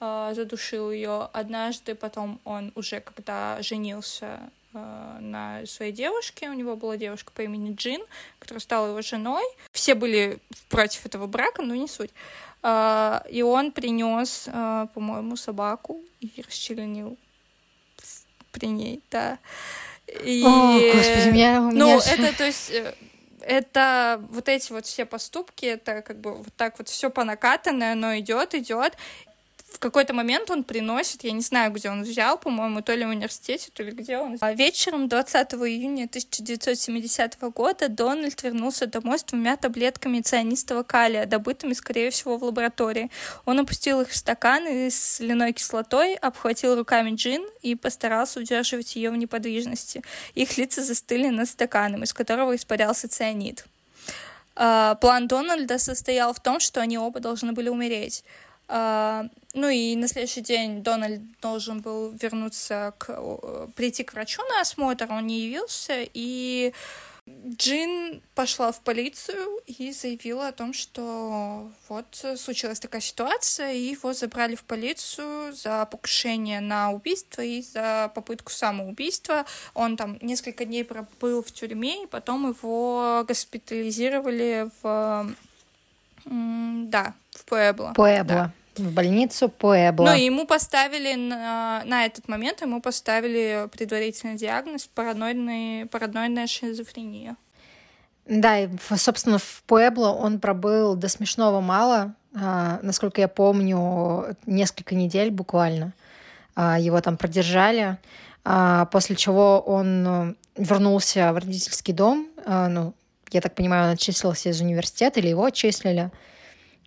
Speaker 3: а, задушил ее. Однажды потом он уже, когда женился а, на своей девушке, у него была девушка по имени Джин, которая стала его женой. Все были против этого брака, но не суть. И он принес, по-моему, собаку и расчленил при ней, да.
Speaker 2: И... О, господи, меня, у
Speaker 3: меня... Ну, это, то есть, э, это вот эти вот все поступки, это как бы вот так вот все по накатанной, оно идет, идет, в какой-то момент он приносит, я не знаю, где он взял, по-моему, то ли в университете, то ли где он. А вечером 20 июня 1970 года Дональд вернулся домой с двумя таблетками цианистого калия, добытыми, скорее всего, в лаборатории. Он опустил их в стаканы с соляной кислотой, обхватил руками джин и постарался удерживать ее в неподвижности. Их лица застыли над стаканом, из которого испарялся цианид. А, план Дональда состоял в том, что они оба должны были умереть. А, ну и на следующий день Дональд должен был вернуться к прийти к врачу на осмотр, он не явился, и Джин пошла в полицию и заявила о том, что вот случилась такая ситуация, и его забрали в полицию за покушение на убийство и за попытку самоубийства. Он там несколько дней пробыл в тюрьме, и потом его госпитализировали в да, в Пуэбло.
Speaker 2: Пуэбло. Да. В больницу Пуэбло.
Speaker 3: Ну, и ему поставили на, на этот момент ему поставили предварительный диагноз параноидный, параноидная шизофрения.
Speaker 2: Да, и, собственно, в Пуэбло он пробыл до смешного мало. А, насколько я помню, несколько недель буквально. А, его там продержали, а, после чего он э, вернулся в родительский дом. А, ну, я так понимаю, он отчислился из университета или его отчислили.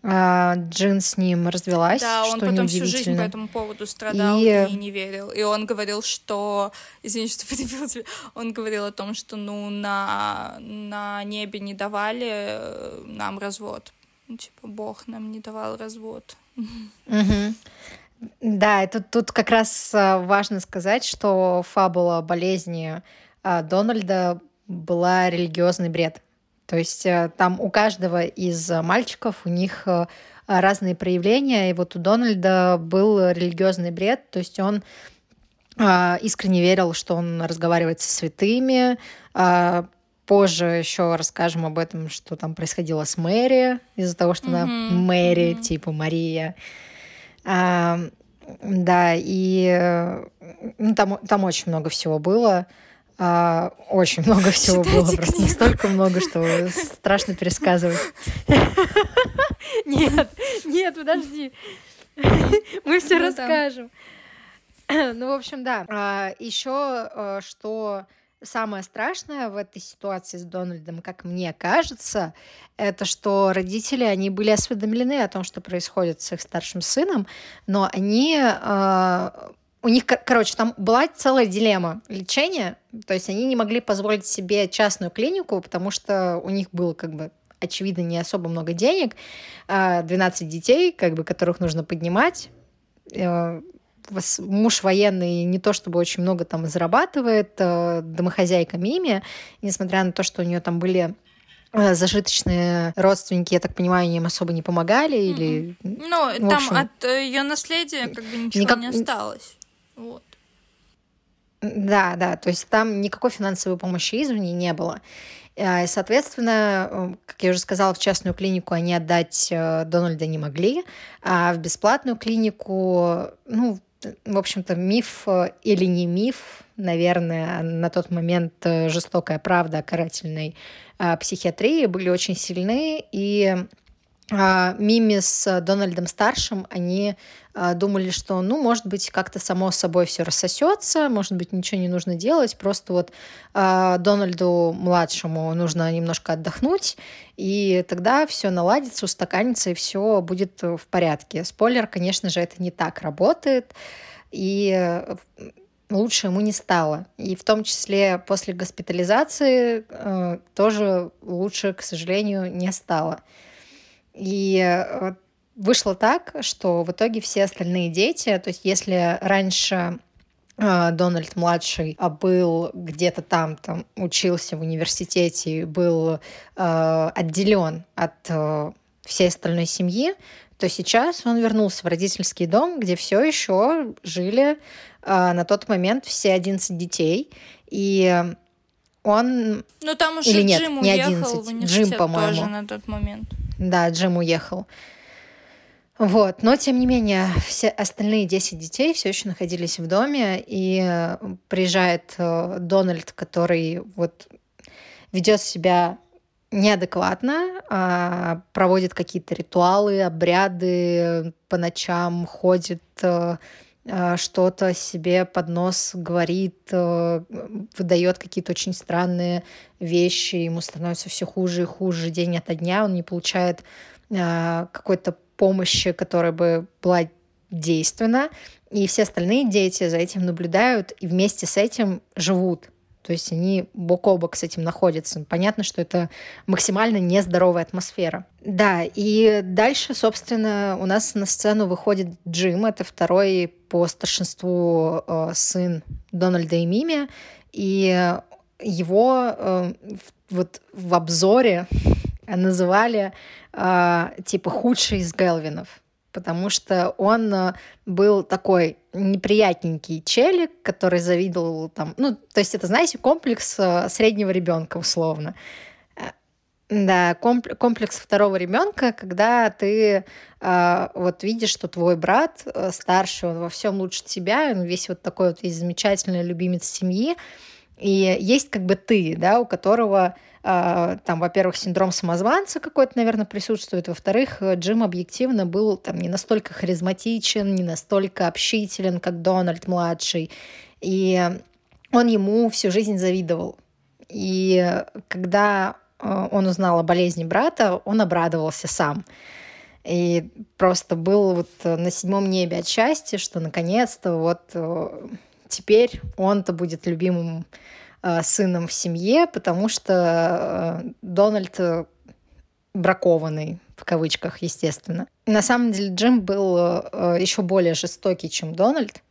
Speaker 2: а, Джин с ним развелась,
Speaker 3: да,
Speaker 2: он
Speaker 3: что потом всю жизнь по этому поводу страдал и... и не верил. И он говорил, что... Извини, что перебил тебя. Он говорил о том, что, ну, на, на небе не давали э, нам развод. Ну, типа, Бог нам не давал развод.
Speaker 2: Угу. Да, это тут как раз а, важно сказать, что фабула болезни а, Дональда была религиозный бред. То есть э, там у каждого из мальчиков у них э, разные проявления, и вот у Дональда был религиозный бред, то есть он искренне верил, что он разговаривает со святыми. Позже еще расскажем об этом, что там происходило с Мэри из-за того, что mm-hmm. она Мэри, mm-hmm. типа Мария. А, да, и э, ну, там, там очень много всего было. А, очень много всего Читайте было, просто настолько много, что страшно пересказывать. (laughs) Нет, нет, подожди. (laughs) Мы все расскажем. (clears throat) Ну, в общем, да. А, Еще а, что самое страшное в этой ситуации с Дональдом, как мне кажется, это что родители, они были осведомлены о том, что происходит с их старшим сыном, но они у них, короче, там была целая дилемма лечения, то есть они не могли позволить себе частную клинику, потому что у них было как бы очевидно не особо много денег, 12 а детей, как бы, которых нужно поднимать, э, муж военный не то чтобы очень много там зарабатывает, э, домохозяйка Мими, несмотря на то, что у нее там были э, зажиточные родственники, я так понимаю, им особо не помогали или...
Speaker 3: Ну, там общем, от ее наследия как бы ничего никак... не осталось. Вот.
Speaker 2: Да, да, то есть там никакой финансовой помощи извне не было. Э, соответственно, э, как я уже сказала, в частную клинику они отдать э, Дональда не могли, а в бесплатную клинику, ну, в общем-то, миф или не миф, наверное, на тот момент жестокая правда о карательной психиатрии были очень сильны, и Мими с Дональдом старшим, они а, думали, что, ну, может быть, как-то само собой все рассосется, может быть, ничего не нужно делать, просто вот а, Дональду младшему нужно немножко отдохнуть, и тогда все наладится, устаканится, и все будет в порядке. Спойлер, конечно же, это не так работает, и э, лучше ему не стало. И в том числе после госпитализации э, тоже лучше, к сожалению, не стало. И э, вышло так, что в итоге все остальные дети, то есть если раньше э, Дональд младший а был где-то там, там учился в университете, был э, отделен от всей остальной семьи, то сейчас он вернулся в родительский дом, где все еще жили э, на тот момент все 11 детей. И он...
Speaker 3: Ну там уже Или нет, Джим не 11, Джим, по-моему. тоже на тот момент.
Speaker 2: Да, Джим уехал. Вот, но тем не менее, все остальные 10 детей все еще находились в доме, и э, приезжает э, Дональд, который вот ведет себя неадекватно, а проводит какие-то ритуалы, обряды, по ночам ходит, э, что-то себе под нос говорит, выдает какие-то очень странные вещи, ему становится все хуже и хуже день ото дня, он не получает какой-то помощи, которая бы была действенна, и все остальные дети за этим наблюдают и вместе с этим живут. То есть они бок о бок с этим находятся. Понятно, что это максимально нездоровая атмосфера. Да, и дальше, собственно, у нас на сцену выходит Джим. Это второй по старшинству э, сын Дональда и Мими. И его э, вот в обзоре (laughs) называли э, типа худший из Гелвинов, потому что он э, был такой неприятненький челик, который завидовал там, ну, то есть это, знаете, комплекс э, среднего ребенка условно. Э, да, комплекс второго ребенка, когда ты э, вот видишь, что твой брат э, старший, он во всем лучше тебя, он весь вот такой вот весь замечательный любимец семьи, и есть как бы ты, да, у которого там, во-первых, синдром самозванца какой-то, наверное, присутствует, во-вторых, Джим объективно был там не настолько харизматичен, не настолько общителен, как Дональд младший, и он ему всю жизнь завидовал. И когда а, он узнал о болезни брата, он обрадовался сам. И просто был вот на седьмом небе от счастья, что наконец-то вот э, теперь он-то будет любимым э, сыном в семье, потому что э, Дональд бракованный, в кавычках, естественно. На самом деле Джим был еще более жестокий, чем Дональд,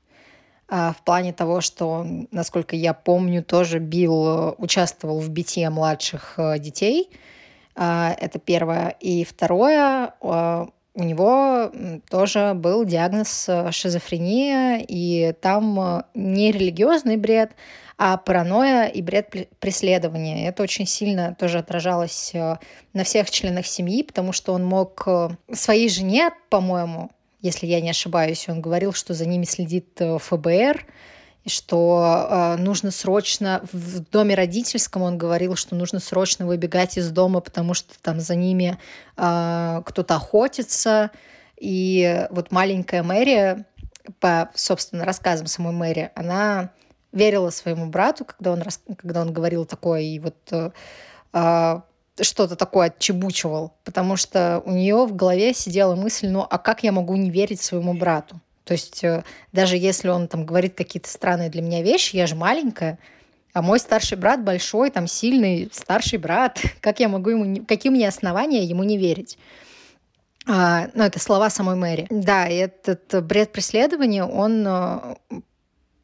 Speaker 2: в плане того, что насколько я помню, тоже бил, участвовал в битье младших детей – а, это первое. И второе, а, у него тоже был диагноз э, шизофрения, и там э, не религиозный бред, а паранойя и бред преследования. Это очень сильно тоже отражалось э, на всех членах семьи, потому что он мог своей жене, по-моему, если я не ошибаюсь, он говорил, что за ними следит ФБР, что э, нужно срочно в доме родительском он говорил, что нужно срочно выбегать из дома, потому что там за ними э, кто-то охотится. И вот маленькая Мэри, по, собственно, рассказам самой Мэри, она верила своему брату, когда он, когда он говорил такое, и вот э, э, что-то такое отчебучивал, потому что у нее в голове сидела мысль, ну а как я могу не верить своему брату? То есть э, даже если он там говорит какие-то странные для меня вещи, я же маленькая, а мой старший брат большой, там сильный старший брат. (laughs) Как я могу ему, какие у меня основания ему не верить? А, ну, это слова самой Мэри. Да, и этот бред преследования, он э,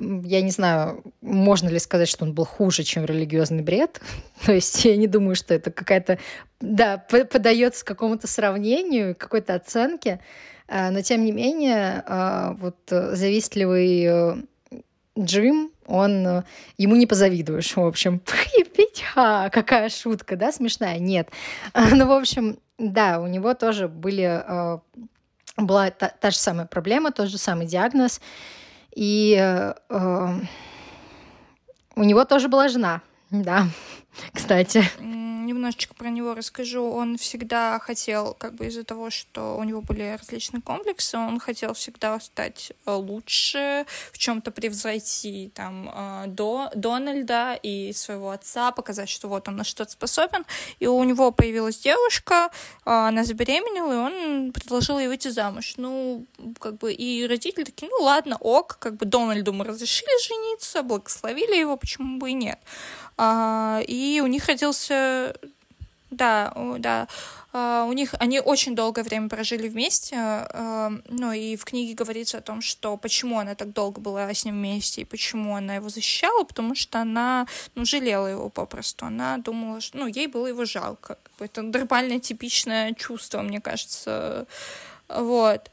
Speaker 2: я не знаю, можно ли сказать, что он был хуже, чем религиозный бред. (laughs) То есть я не думаю, что это какая-то, да, подается какому-то сравнению, какой-то оценке. А, но тем не менее, а, вот э, завистливый э, Джим, он э, ему не позавидуешь, в общем. (laughs) Ха, какая шутка, да, смешная? Нет. (laughs) Ну, в общем, да, у него тоже были была та, та же самая проблема, тот же самый диагноз. И э, у него тоже была жена, да, (laughs) кстати
Speaker 3: немножечко про него расскажу. Он всегда хотел, как бы из-за того, что у него были различные комплексы, он хотел всегда стать э, лучше, в чем-то превзойти там э, до Дональда и своего отца, показать, что вот он на что-то способен. И у него появилась девушка, э, она забеременела, и он предложил ей выйти замуж. Ну, как бы, и родители такие, ну ладно, ок, как бы Дональду мы разрешили жениться, благословили его, почему бы и нет. А, и у них родился да, да. Uh, у них они очень долгое время прожили вместе, uh, ну и в книге говорится о том, что почему она так долго была с ним вместе и почему она его защищала, потому что она ну, жалела его попросту. Она думала, что ну, ей было его жалко. Это нормальное, типичное чувство, мне кажется. Вот.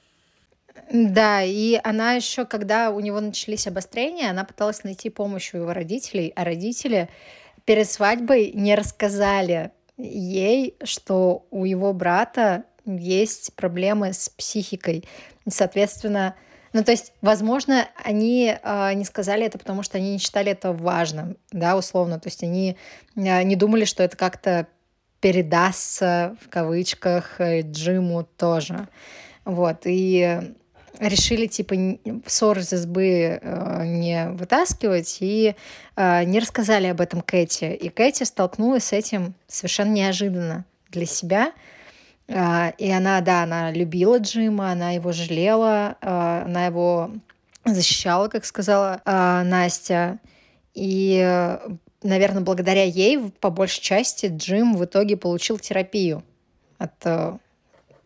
Speaker 2: Да, и она еще, когда у него начались обострения, она пыталась найти помощь у его родителей, а родители перед свадьбой не рассказали ей, что у его брата есть проблемы с психикой. И, соответственно, ну, то есть, возможно, они э, не сказали это, потому что они не считали это важным, да, условно. То есть они э, не думали, что это как-то передастся, в кавычках, э, Джиму тоже. Вот, и решили, типа, ссор из избы э, не вытаскивать и э, не рассказали об этом Кэти. И Кэти столкнулась с этим совершенно неожиданно для себя. Э, и она, да, она любила Джима, она его жалела, э, она его защищала, как сказала э, Настя. И, наверное, благодаря ей, по большей части, Джим в итоге получил терапию от э,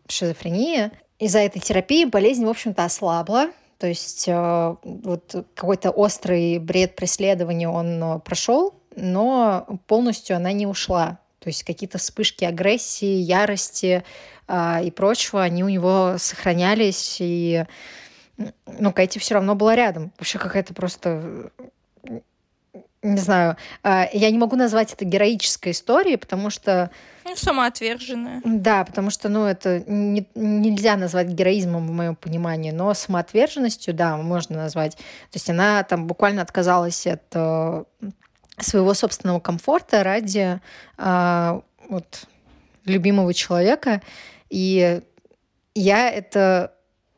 Speaker 2: шизофрении из-за этой терапии болезнь, в общем-то, ослабла. То есть э, вот какой-то острый бред преследования он э, прошел, но полностью она не ушла. То есть какие-то вспышки агрессии, ярости э, и прочего, они у него сохранялись, и ну, Кэти все равно была рядом. Вообще какая-то просто не знаю, э, я не могу назвать это героической историей, потому что
Speaker 3: ну, самоотверженная.
Speaker 2: Да, потому что, ну, это не, нельзя назвать героизмом в моем понимании, но самоотверженностью, да, можно назвать. То есть она там буквально отказалась от э, своего собственного комфорта ради э, вот любимого человека, и я это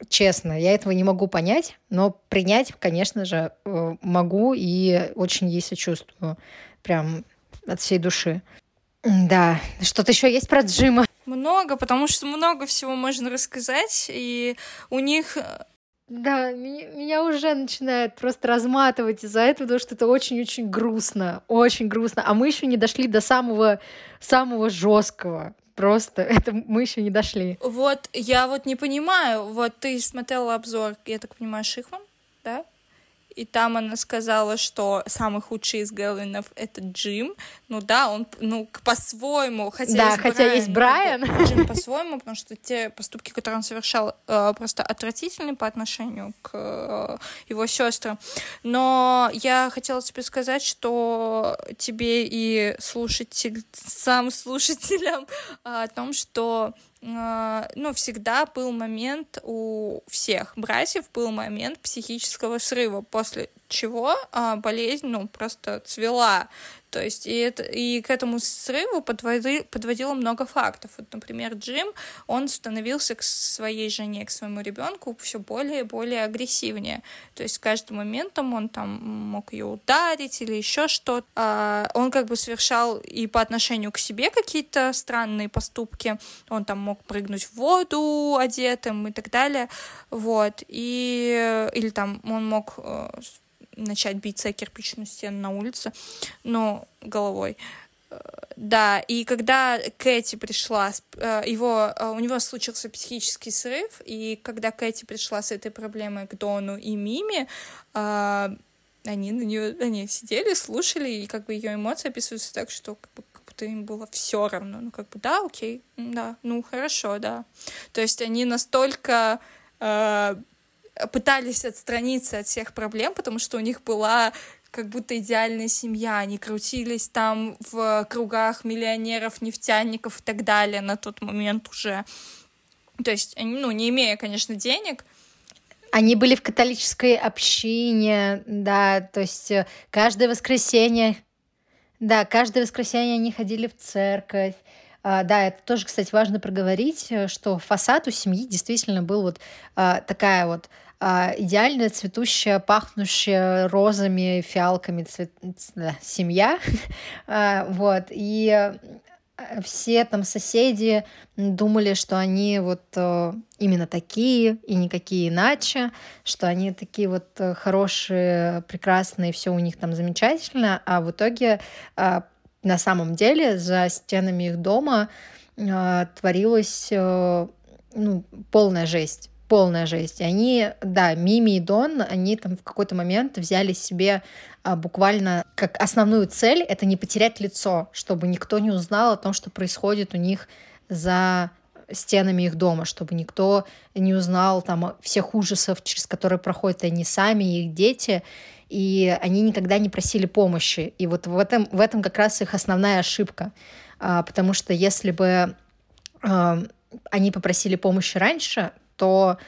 Speaker 2: честно, я этого не могу понять, но принять, конечно же, э, могу и очень ей сочувствую. Прям от всей души. Да, что-то еще есть про Джима?
Speaker 3: много, потому что много всего можно рассказать, и у них э,
Speaker 2: да, меня, меня уже начинает просто разматывать из-за этого, потому что это очень-очень грустно, очень грустно. А мы еще не дошли до самого, самого жесткого. Просто (laughs) это мы еще не дошли.
Speaker 3: Вот я вот не понимаю. Вот ты смотрела обзор, я так понимаю, Шихман, да? И там она сказала, что самый худший из Гелвинов — это Джим. Ну да, он, ну, по-своему, хотя
Speaker 2: да,
Speaker 3: есть
Speaker 2: хотя
Speaker 3: Брайан,
Speaker 2: есть Брайан.
Speaker 3: Джим по-своему, потому что те поступки, которые он совершал, э, просто отвратительны по отношению к э, его сестрам. Но я хотела тебе сказать, что тебе и слушатель, сам слушателям о том, что ну, всегда был момент у всех братьев, был момент психического срыва, после чего а, болезнь, ну, просто цвела. То есть и, это, и к этому срыву подводи, подводило много фактов. Вот, например, Джим, он становился к своей жене, к своему ребенку все более и более агрессивнее. То есть каждым моментом он там мог ее ударить или еще что-то. А, он как бы совершал и по отношению к себе какие-то странные поступки. Он там мог прыгнуть в воду одетым и так далее. Вот. И, или там он мог э, начать биться о кирпичную стену на улице, но головой. Э, да, и когда Кэти пришла, э, его, э, у него случился психический срыв, и когда Кэти пришла с этой проблемой к Дону и Миме, они на нее, они сидели, слушали, и как бы ее эмоции описываются так, что как, бы, как будто им было все равно. Ну, как бы, да, окей, да, ну, хорошо, да. То есть они настолько пытались отстраниться от всех проблем, потому что у них была как будто идеальная семья. Они крутились там в кругах миллионеров, нефтяников и так далее на тот момент уже. То есть, ну, не имея, конечно, денег,
Speaker 2: они были в католической общине, да, то есть э, каждое воскресенье, да, каждое воскресенье они ходили в церковь. А, да, это тоже, кстати, важно проговорить, э, что фасад у семьи действительно был вот а, такая вот а, идеальная, цветущая, пахнущая розами, фиалками цвет... семья. (laughs) А, вот. И э, все там соседи думали, что они вот э, именно такие и никакие иначе, что они такие вот э, хорошие, прекрасные, все у них там замечательно, а в итоге а, на самом деле за стенами их дома творилась ну, полная жесть полная жесть. Они, да, Мими и Дон, они там в какой-то момент взяли себе а, буквально как основную цель это не потерять лицо, чтобы никто не узнал о том, что происходит у них за стенами их дома, чтобы никто не узнал там всех ужасов, через которые проходят они сами и их дети, и они никогда не просили помощи. И вот в этом, в этом как раз их основная ошибка, а, потому что если бы а, они попросили помощи раньше, то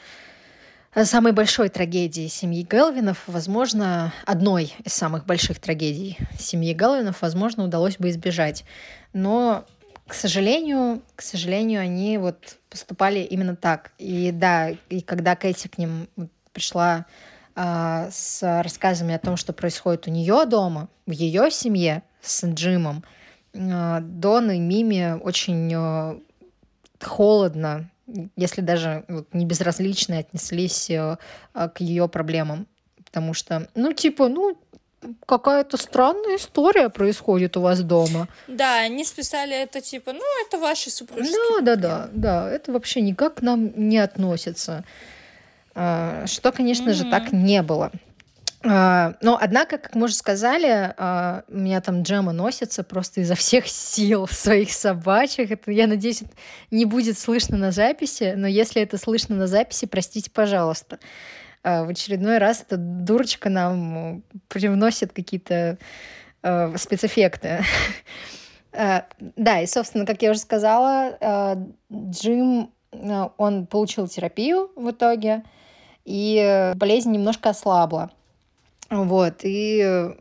Speaker 2: самой большой трагедией семьи Гелвинов, возможно, одной из самых больших трагедий семьи Гелвинов, возможно, удалось бы избежать. Но, к сожалению, к сожалению, они вот поступали именно так. И да, и когда Кэти к ним пришла э, с рассказами о том, что происходит у нее дома, в ее семье с Джимом, э, Дон и Мими очень э, холодно если даже вот, не безразлично отнеслись э, а, к ее проблемам. Потому что, ну, типа, ну, какая-то странная история происходит у вас дома.
Speaker 3: Да, они списали это типа, ну, это ваши супружеские
Speaker 2: Да, да, да, да, это вообще никак к нам не относится. А, что, конечно mm-hmm. же, так не было. А, но, однако, как мы уже сказали, а, у меня там джема носится просто изо всех сил (laughs) своих собачек. Это, я надеюсь, не будет слышно на записи, но если это слышно на записи, простите, пожалуйста. А, в очередной раз эта дурочка нам привносит какие-то спецэффекты. (laughs) Да, и, собственно, как я уже сказала, Джим, он получил терапию в итоге, и болезнь немножко ослабла. Вот, и э,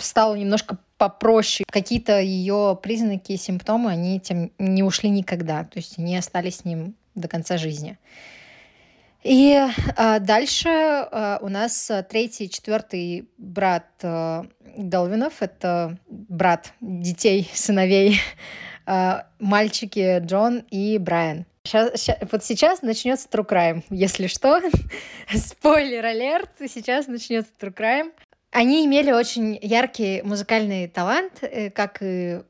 Speaker 2: стало немножко попроще. Какие-то ее признаки симптомы, они тем не ушли никогда. То есть они остались с ним до конца жизни. И а, дальше а, у нас третий, четвертый брат а, Галвинов, это брат детей, (laughs) сыновей мальчики Джон и Брайан. Сейчас, сейчас, вот сейчас начнется True Crime, если что. (laughs) Спойлер алерт, сейчас начнется True Crime. Они имели очень яркий музыкальный талант, э, как и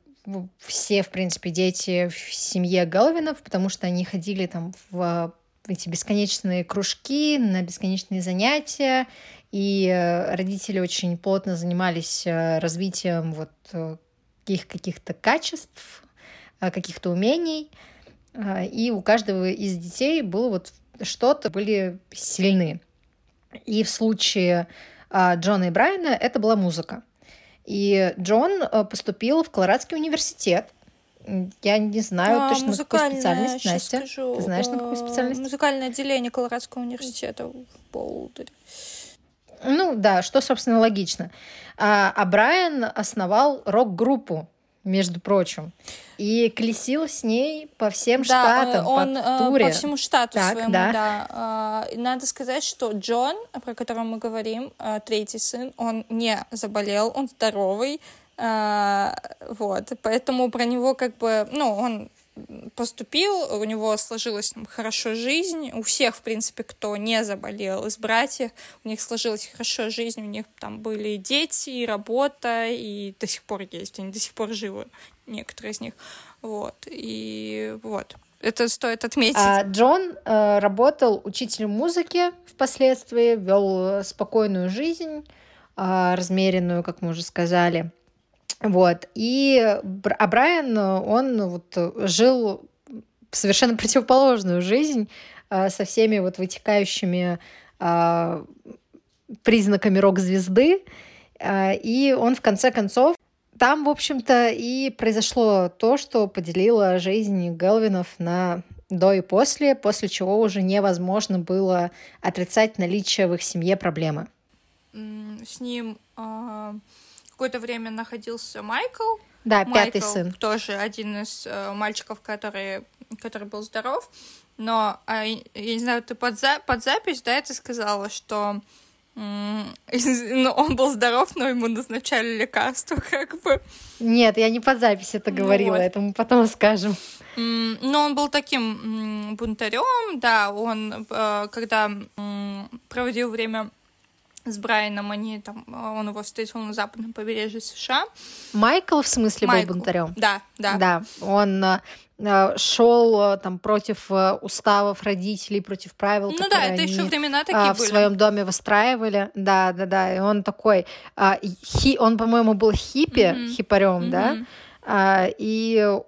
Speaker 2: все, в принципе, дети в семье Галвинов, потому что они ходили там в эти бесконечные кружки, на бесконечные занятия, и э, родители очень плотно занимались э, развитием вот их каких-то качеств, каких-то умений. А, и у каждого из детей было вот что-то, были сильны. И в случае а, Джона и Брайана это была музыка. И Джон а, поступил в Колорадский университет. Я не знаю а, точно, на какую специальность, Настя. Скажу, Ты знаешь, на какую специальность?
Speaker 3: Музыкальное отделение Колорадского университета в Болдере.
Speaker 2: Ну да, что, собственно, логично. А, а Брайан основал рок-группу между прочим. И колесил с ней по всем да, штатам, он по э, туре.
Speaker 3: по всему штату так, своему, да. да. А, надо сказать, что Джон, про которого мы говорим, э, третий сын, он не заболел, он здоровый, вот, поэтому про него как бы, ну, он поступил, у него сложилась там, хорошо жизнь, у всех, в принципе, кто не заболел из братьев, у них сложилась хорошо жизнь, у них там были дети, и работа, и до сих пор есть, они до сих пор живы, некоторые из них, вот, и вот. Это стоит отметить.
Speaker 2: А Джон э, работал учителем музыки впоследствии, вел спокойную жизнь, э, размеренную, как мы уже сказали. Вот. И а Брайан, он вот жил совершенно противоположную жизнь а, со всеми вот вытекающими а, признаками рок-звезды. И он в конце концов там, в общем-то, и произошло то, что поделило жизнь Гелвинов на до и после, после чего уже невозможно было отрицать наличие в их семье проблемы.
Speaker 3: С ним какое-то время находился Майкл.
Speaker 2: Да, Майкл пятый сын.
Speaker 3: Тоже один из э, мальчиков, который, который был здоров. Но, э, я не знаю, ты под, за, под запись, да, ты сказала, что (laughs) ну, он был здоров, но ему назначали лекарства, (laughs) как бы.
Speaker 2: Нет, я не под запись это говорила, вот. это мы потом скажем.
Speaker 3: Но он был таким бунтарем, да, он, э, когда проводил время с Брайаном, они там, он его встретил на западном побережье США.
Speaker 2: Майкл в смысле Майкл. был бунтарем?
Speaker 3: Да, да.
Speaker 2: Да, он э, шел э, там против э, уставов родителей, против правил,
Speaker 3: ну да, это еще времена такие
Speaker 2: в были. своем доме выстраивали, да, да, да, и он такой, хи, он, по-моему, был хиппи, mm-hmm. хипарем, mm-hmm. да, и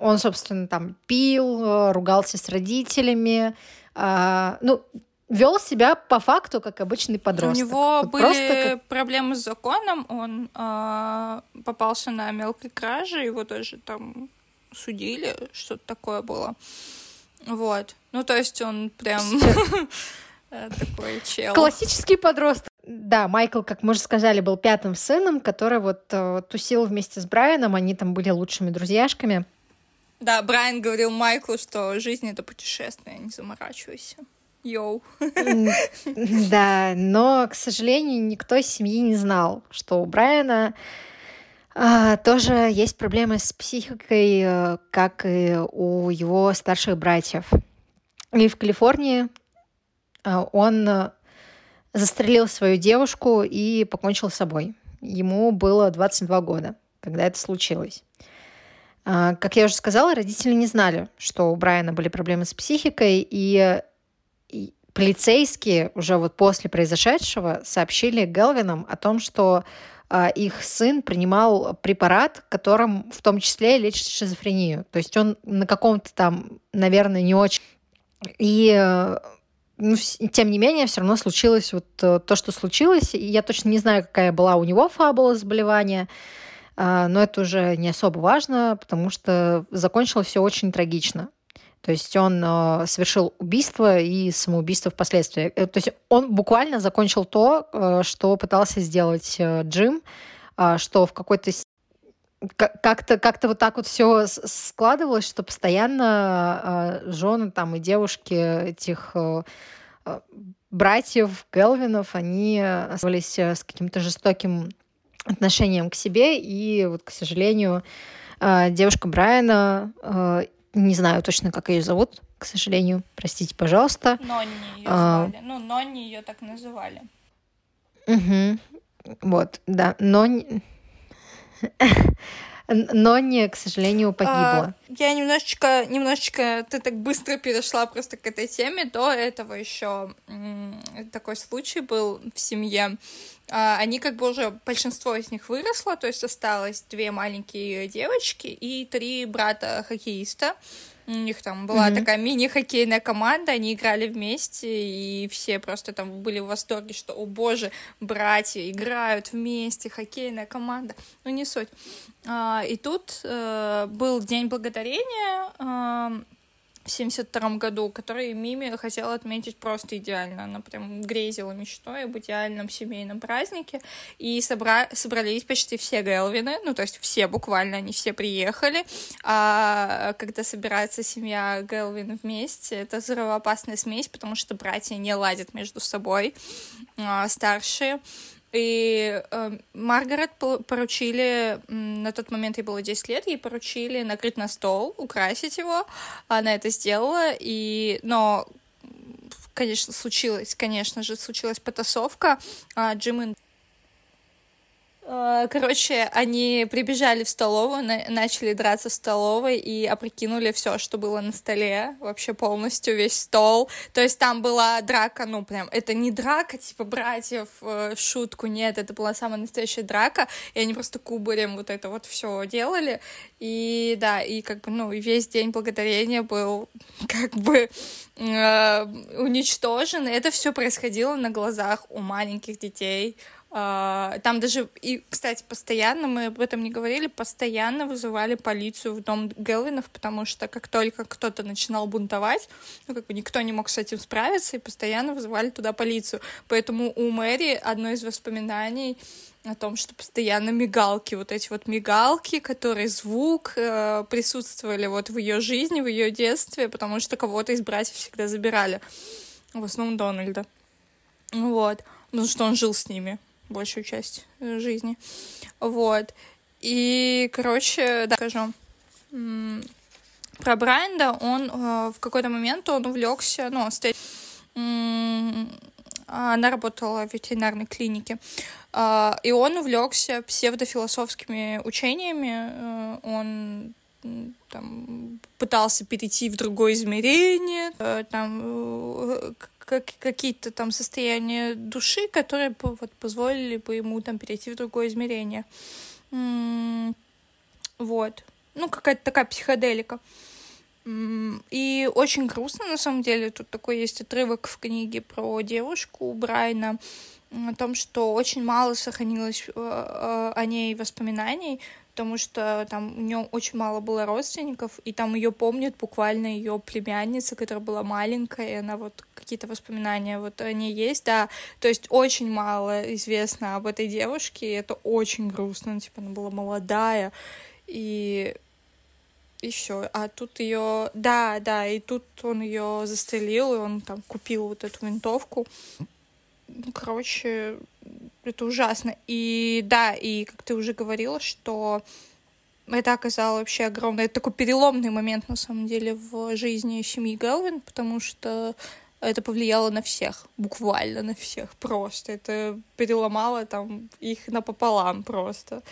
Speaker 2: он, собственно, там пил, ругался с родителями, ну, вел себя по факту как обычный подросток.
Speaker 3: У него вот были как... проблемы с законом, он э, попался на мелкой краже, его тоже там судили, что-то такое было. Вот. Ну, то есть он прям (laughs) такой чел.
Speaker 2: Классический подросток. Да, Майкл, как мы уже сказали, был пятым сыном, который вот э, тусил вместе с Брайаном, они там были лучшими друзьяшками.
Speaker 3: Да, Брайан говорил Майклу, что жизнь — это путешествие, не заморачивайся. Йоу.
Speaker 2: Да, но, к сожалению, никто из семьи не знал, что у Брайана а, тоже есть проблемы с психикой, э, как и у его старших братьев. И в Калифорнии а, он застрелил свою девушку и покончил с собой. Ему было 22 года, когда это случилось. А, как я уже сказала, родители не знали, что у Брайана были проблемы с психикой, и полицейские уже вот после произошедшего сообщили Гелвинам о том, что э, их сын принимал препарат, которым в том числе лечит шизофрению. То есть он на каком-то там, наверное, не очень... И э, ну, тем не менее, все равно случилось вот э, то, что случилось. И я точно не знаю, какая была у него фабула заболевания, э, но это уже не особо важно, потому что закончилось все очень трагично. То есть он э, совершил убийство и самоубийство впоследствии. Э, то есть он буквально закончил то, э, что пытался сделать э, Джим, э, что в какой-то как-то как-то вот так вот все складывалось, что постоянно жены там и девушки этих братьев Гелвинов, они оставались э, с каким-то жестоким отношением к себе, и вот, к сожалению, девушка Брайана, не знаю точно, как ее зовут, к сожалению, простите, пожалуйста.
Speaker 3: Нонни ее а, звали. Ну, Нонни ее так называли.
Speaker 2: Угу. Вот, да, но... (laughs) Но не, к сожалению, погибла. А,
Speaker 3: я немножечко, немножечко, ты так быстро перешла просто к этой теме. До этого еще такой случай был в семье. А, они как бы уже, большинство из них выросло, то есть осталось две маленькие девочки и три брата-хоккеиста. У них там была mm-hmm. такая мини-хоккейная команда, они играли вместе, и все просто там были в восторге, что, о боже, братья играют вместе, хоккейная команда. Ну, не суть. А, и тут э, был День Благодарения, э, в 72 году, который Мими хотела отметить просто идеально. Она прям грезила мечтой об идеальном семейном празднике. И собра... собрались почти все Гелвины, ну, то есть все буквально, они все приехали. А когда собирается семья Гелвин вместе, это взрывоопасная смесь, потому что братья не ладят между собой, а, старшие. И э, Маргарет поручили, на тот момент ей было 10 лет, ей поручили накрыть на стол, украсить его. Она это сделала, и... но конечно, случилось, конечно же, случилась потасовка. А Джим Э, короче, они прибежали в столовую, начали драться в столовой и опрокинули все, что было на столе, вообще полностью весь стол. То есть там была драка, ну прям, это не драка типа братьев э, в шутку, нет, это была самая настоящая драка, и они просто кубарем вот это вот все делали. И да, и как бы, ну, весь день благодарения был (laughs) как бы э, уничтожен. Это все происходило на глазах у маленьких детей, там даже, и, кстати, постоянно, мы об этом не говорили, постоянно вызывали полицию в дом Гелвинов, потому что как только кто-то начинал бунтовать, ну, как бы никто не мог с этим справиться, и постоянно вызывали туда полицию. Поэтому у Мэри одно из воспоминаний о том, что постоянно мигалки, вот эти вот мигалки, которые звук э, присутствовали вот в ее жизни, в ее детстве, потому что кого-то из братьев всегда забирали. В основном Дональда. Вот. Потому что он жил с ними большую часть э, жизни. Вот. И, короче, да, скажу. Про Брайанда он э, в какой-то момент он увлекся, ну, стать она работала в ветеринарной клинике, а, и он увлекся псевдофилософскими учениями, э, он там, пытался перейти в другое измерение, там, как, какие-то там состояния души, которые вот, позволили бы ему там перейти в другое измерение. Вот. Ну, какая-то такая психоделика. И очень грустно, на самом деле. Тут такой есть отрывок в книге про девушку Брайна, о том, что очень мало сохранилось э, э, о ней воспоминаний, потому что там у нее очень мало было родственников, и там ее помнят буквально ее племянница, которая была маленькая, и она вот какие-то воспоминания вот о ней есть, да, то есть очень мало известно об этой девушке, и это очень грустно, ну, типа она была молодая, и и все. А тут ее, да, да, и тут он ее застрелил, и он там купил вот эту винтовку. Ну, короче, это ужасно. И да, и как ты уже говорила, что это оказало вообще огромный, это такой переломный момент на самом деле в жизни семьи Гэлвин, потому что это повлияло на всех, буквально на всех просто. Это переломало там их напополам просто.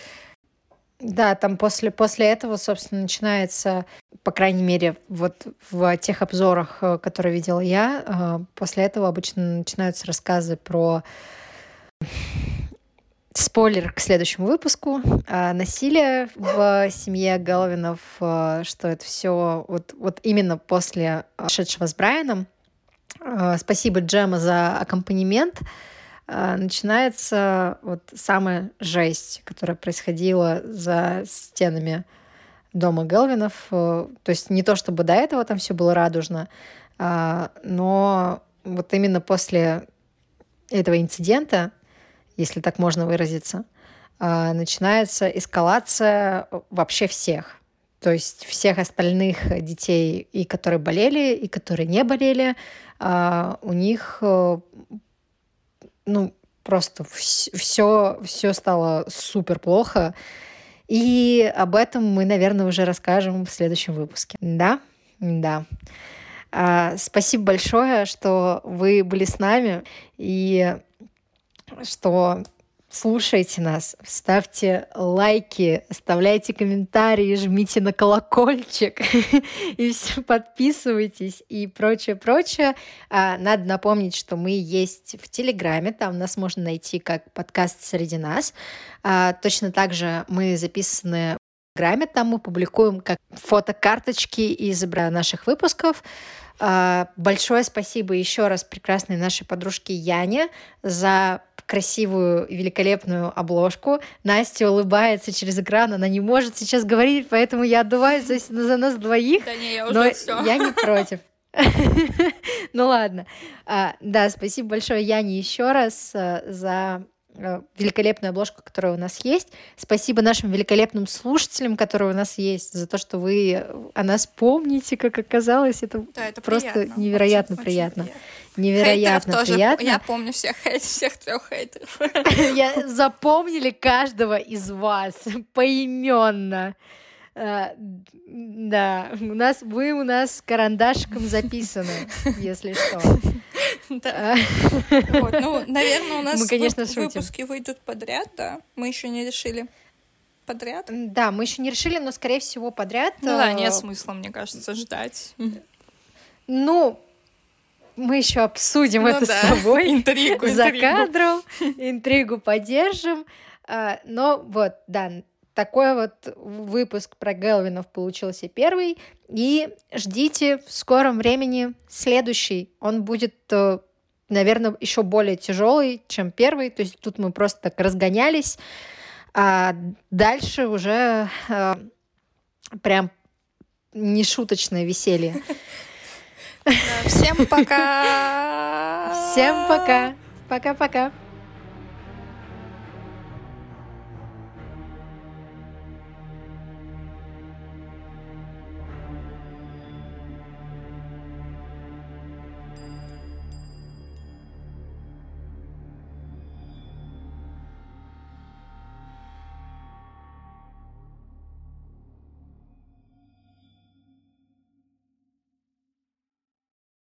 Speaker 2: Да, там после, после этого, собственно, начинается, по крайней мере, вот в тех обзорах, э, которые видела я, э, после этого обычно начинаются рассказы про спойлер к следующему выпуску. А, насилие в семье Головинов, а, что это все вот, вот именно после шедшего с Брайаном. А, спасибо Джема за аккомпанемент. Начинается вот самая жесть, которая происходила за стенами дома Гелвинов. То есть не то, чтобы до этого там все было радужно, но вот именно после этого инцидента если так можно выразиться, а, начинается эскалация вообще всех. То есть всех остальных детей, и которые болели, и которые не болели, а, у них э, ну, просто все, все стало супер плохо. И об этом мы, наверное, уже расскажем в следующем выпуске. Да? Да. А, спасибо большое, что вы были с нами и что слушайте нас, ставьте лайки, оставляйте комментарии, жмите на колокольчик (laughs) и все подписывайтесь и прочее, прочее. А, надо напомнить, что мы есть в Телеграме, там нас можно найти как подкаст среди нас. А, точно так же мы записаны в Телеграме, там мы публикуем как фотокарточки из наших выпусков. А, большое спасибо еще раз прекрасной нашей подружке Яне за красивую и великолепную обложку. Настя улыбается через экран, она не может сейчас говорить, поэтому я отдуваюсь за, за нас двоих.
Speaker 3: Да не, я уже но все.
Speaker 2: я не против. (laughs) Ну ладно. А, да, спасибо большое Яне еще раз а, за великолепную обложку, которая у нас есть. Спасибо нашим великолепным слушателям, которые у нас есть, за то, что вы о нас помните, как оказалось. Это,
Speaker 3: да, это
Speaker 2: просто
Speaker 3: приятно.
Speaker 2: невероятно
Speaker 3: очень,
Speaker 2: приятно.
Speaker 3: Очень
Speaker 2: Невероятно
Speaker 3: Хейтеров
Speaker 2: приятно.
Speaker 3: Тоже, я помню всех, (laughs) всех трех хейтеров. (laughs)
Speaker 2: Я запомнили каждого из вас поименно. Uh, да, у нас вы у нас карандашиком записаны, (laughs) если что. (laughs)
Speaker 3: Да. Вот, ну, наверное, у нас мы, конечно, выпуски выйдут подряд, да? Мы еще не решили. Подряд?
Speaker 2: Да, мы еще не решили, но, скорее всего, подряд.
Speaker 3: Ну да, нет смысла, мне кажется, ждать.
Speaker 2: Ну, мы еще обсудим ну, это да. с тобой
Speaker 3: интригу, (laughs)
Speaker 2: за интригу. кадром, интригу поддержим. А, но вот, да, такой вот выпуск про Гелвинов получился первый. И ждите в скором времени следующий. Он будет, э, наверное, еще более тяжелый, чем первый. То есть тут мы просто так разгонялись. А дальше уже э, прям нешуточное веселье.
Speaker 3: Всем пока!
Speaker 2: Всем пока! Пока-пока!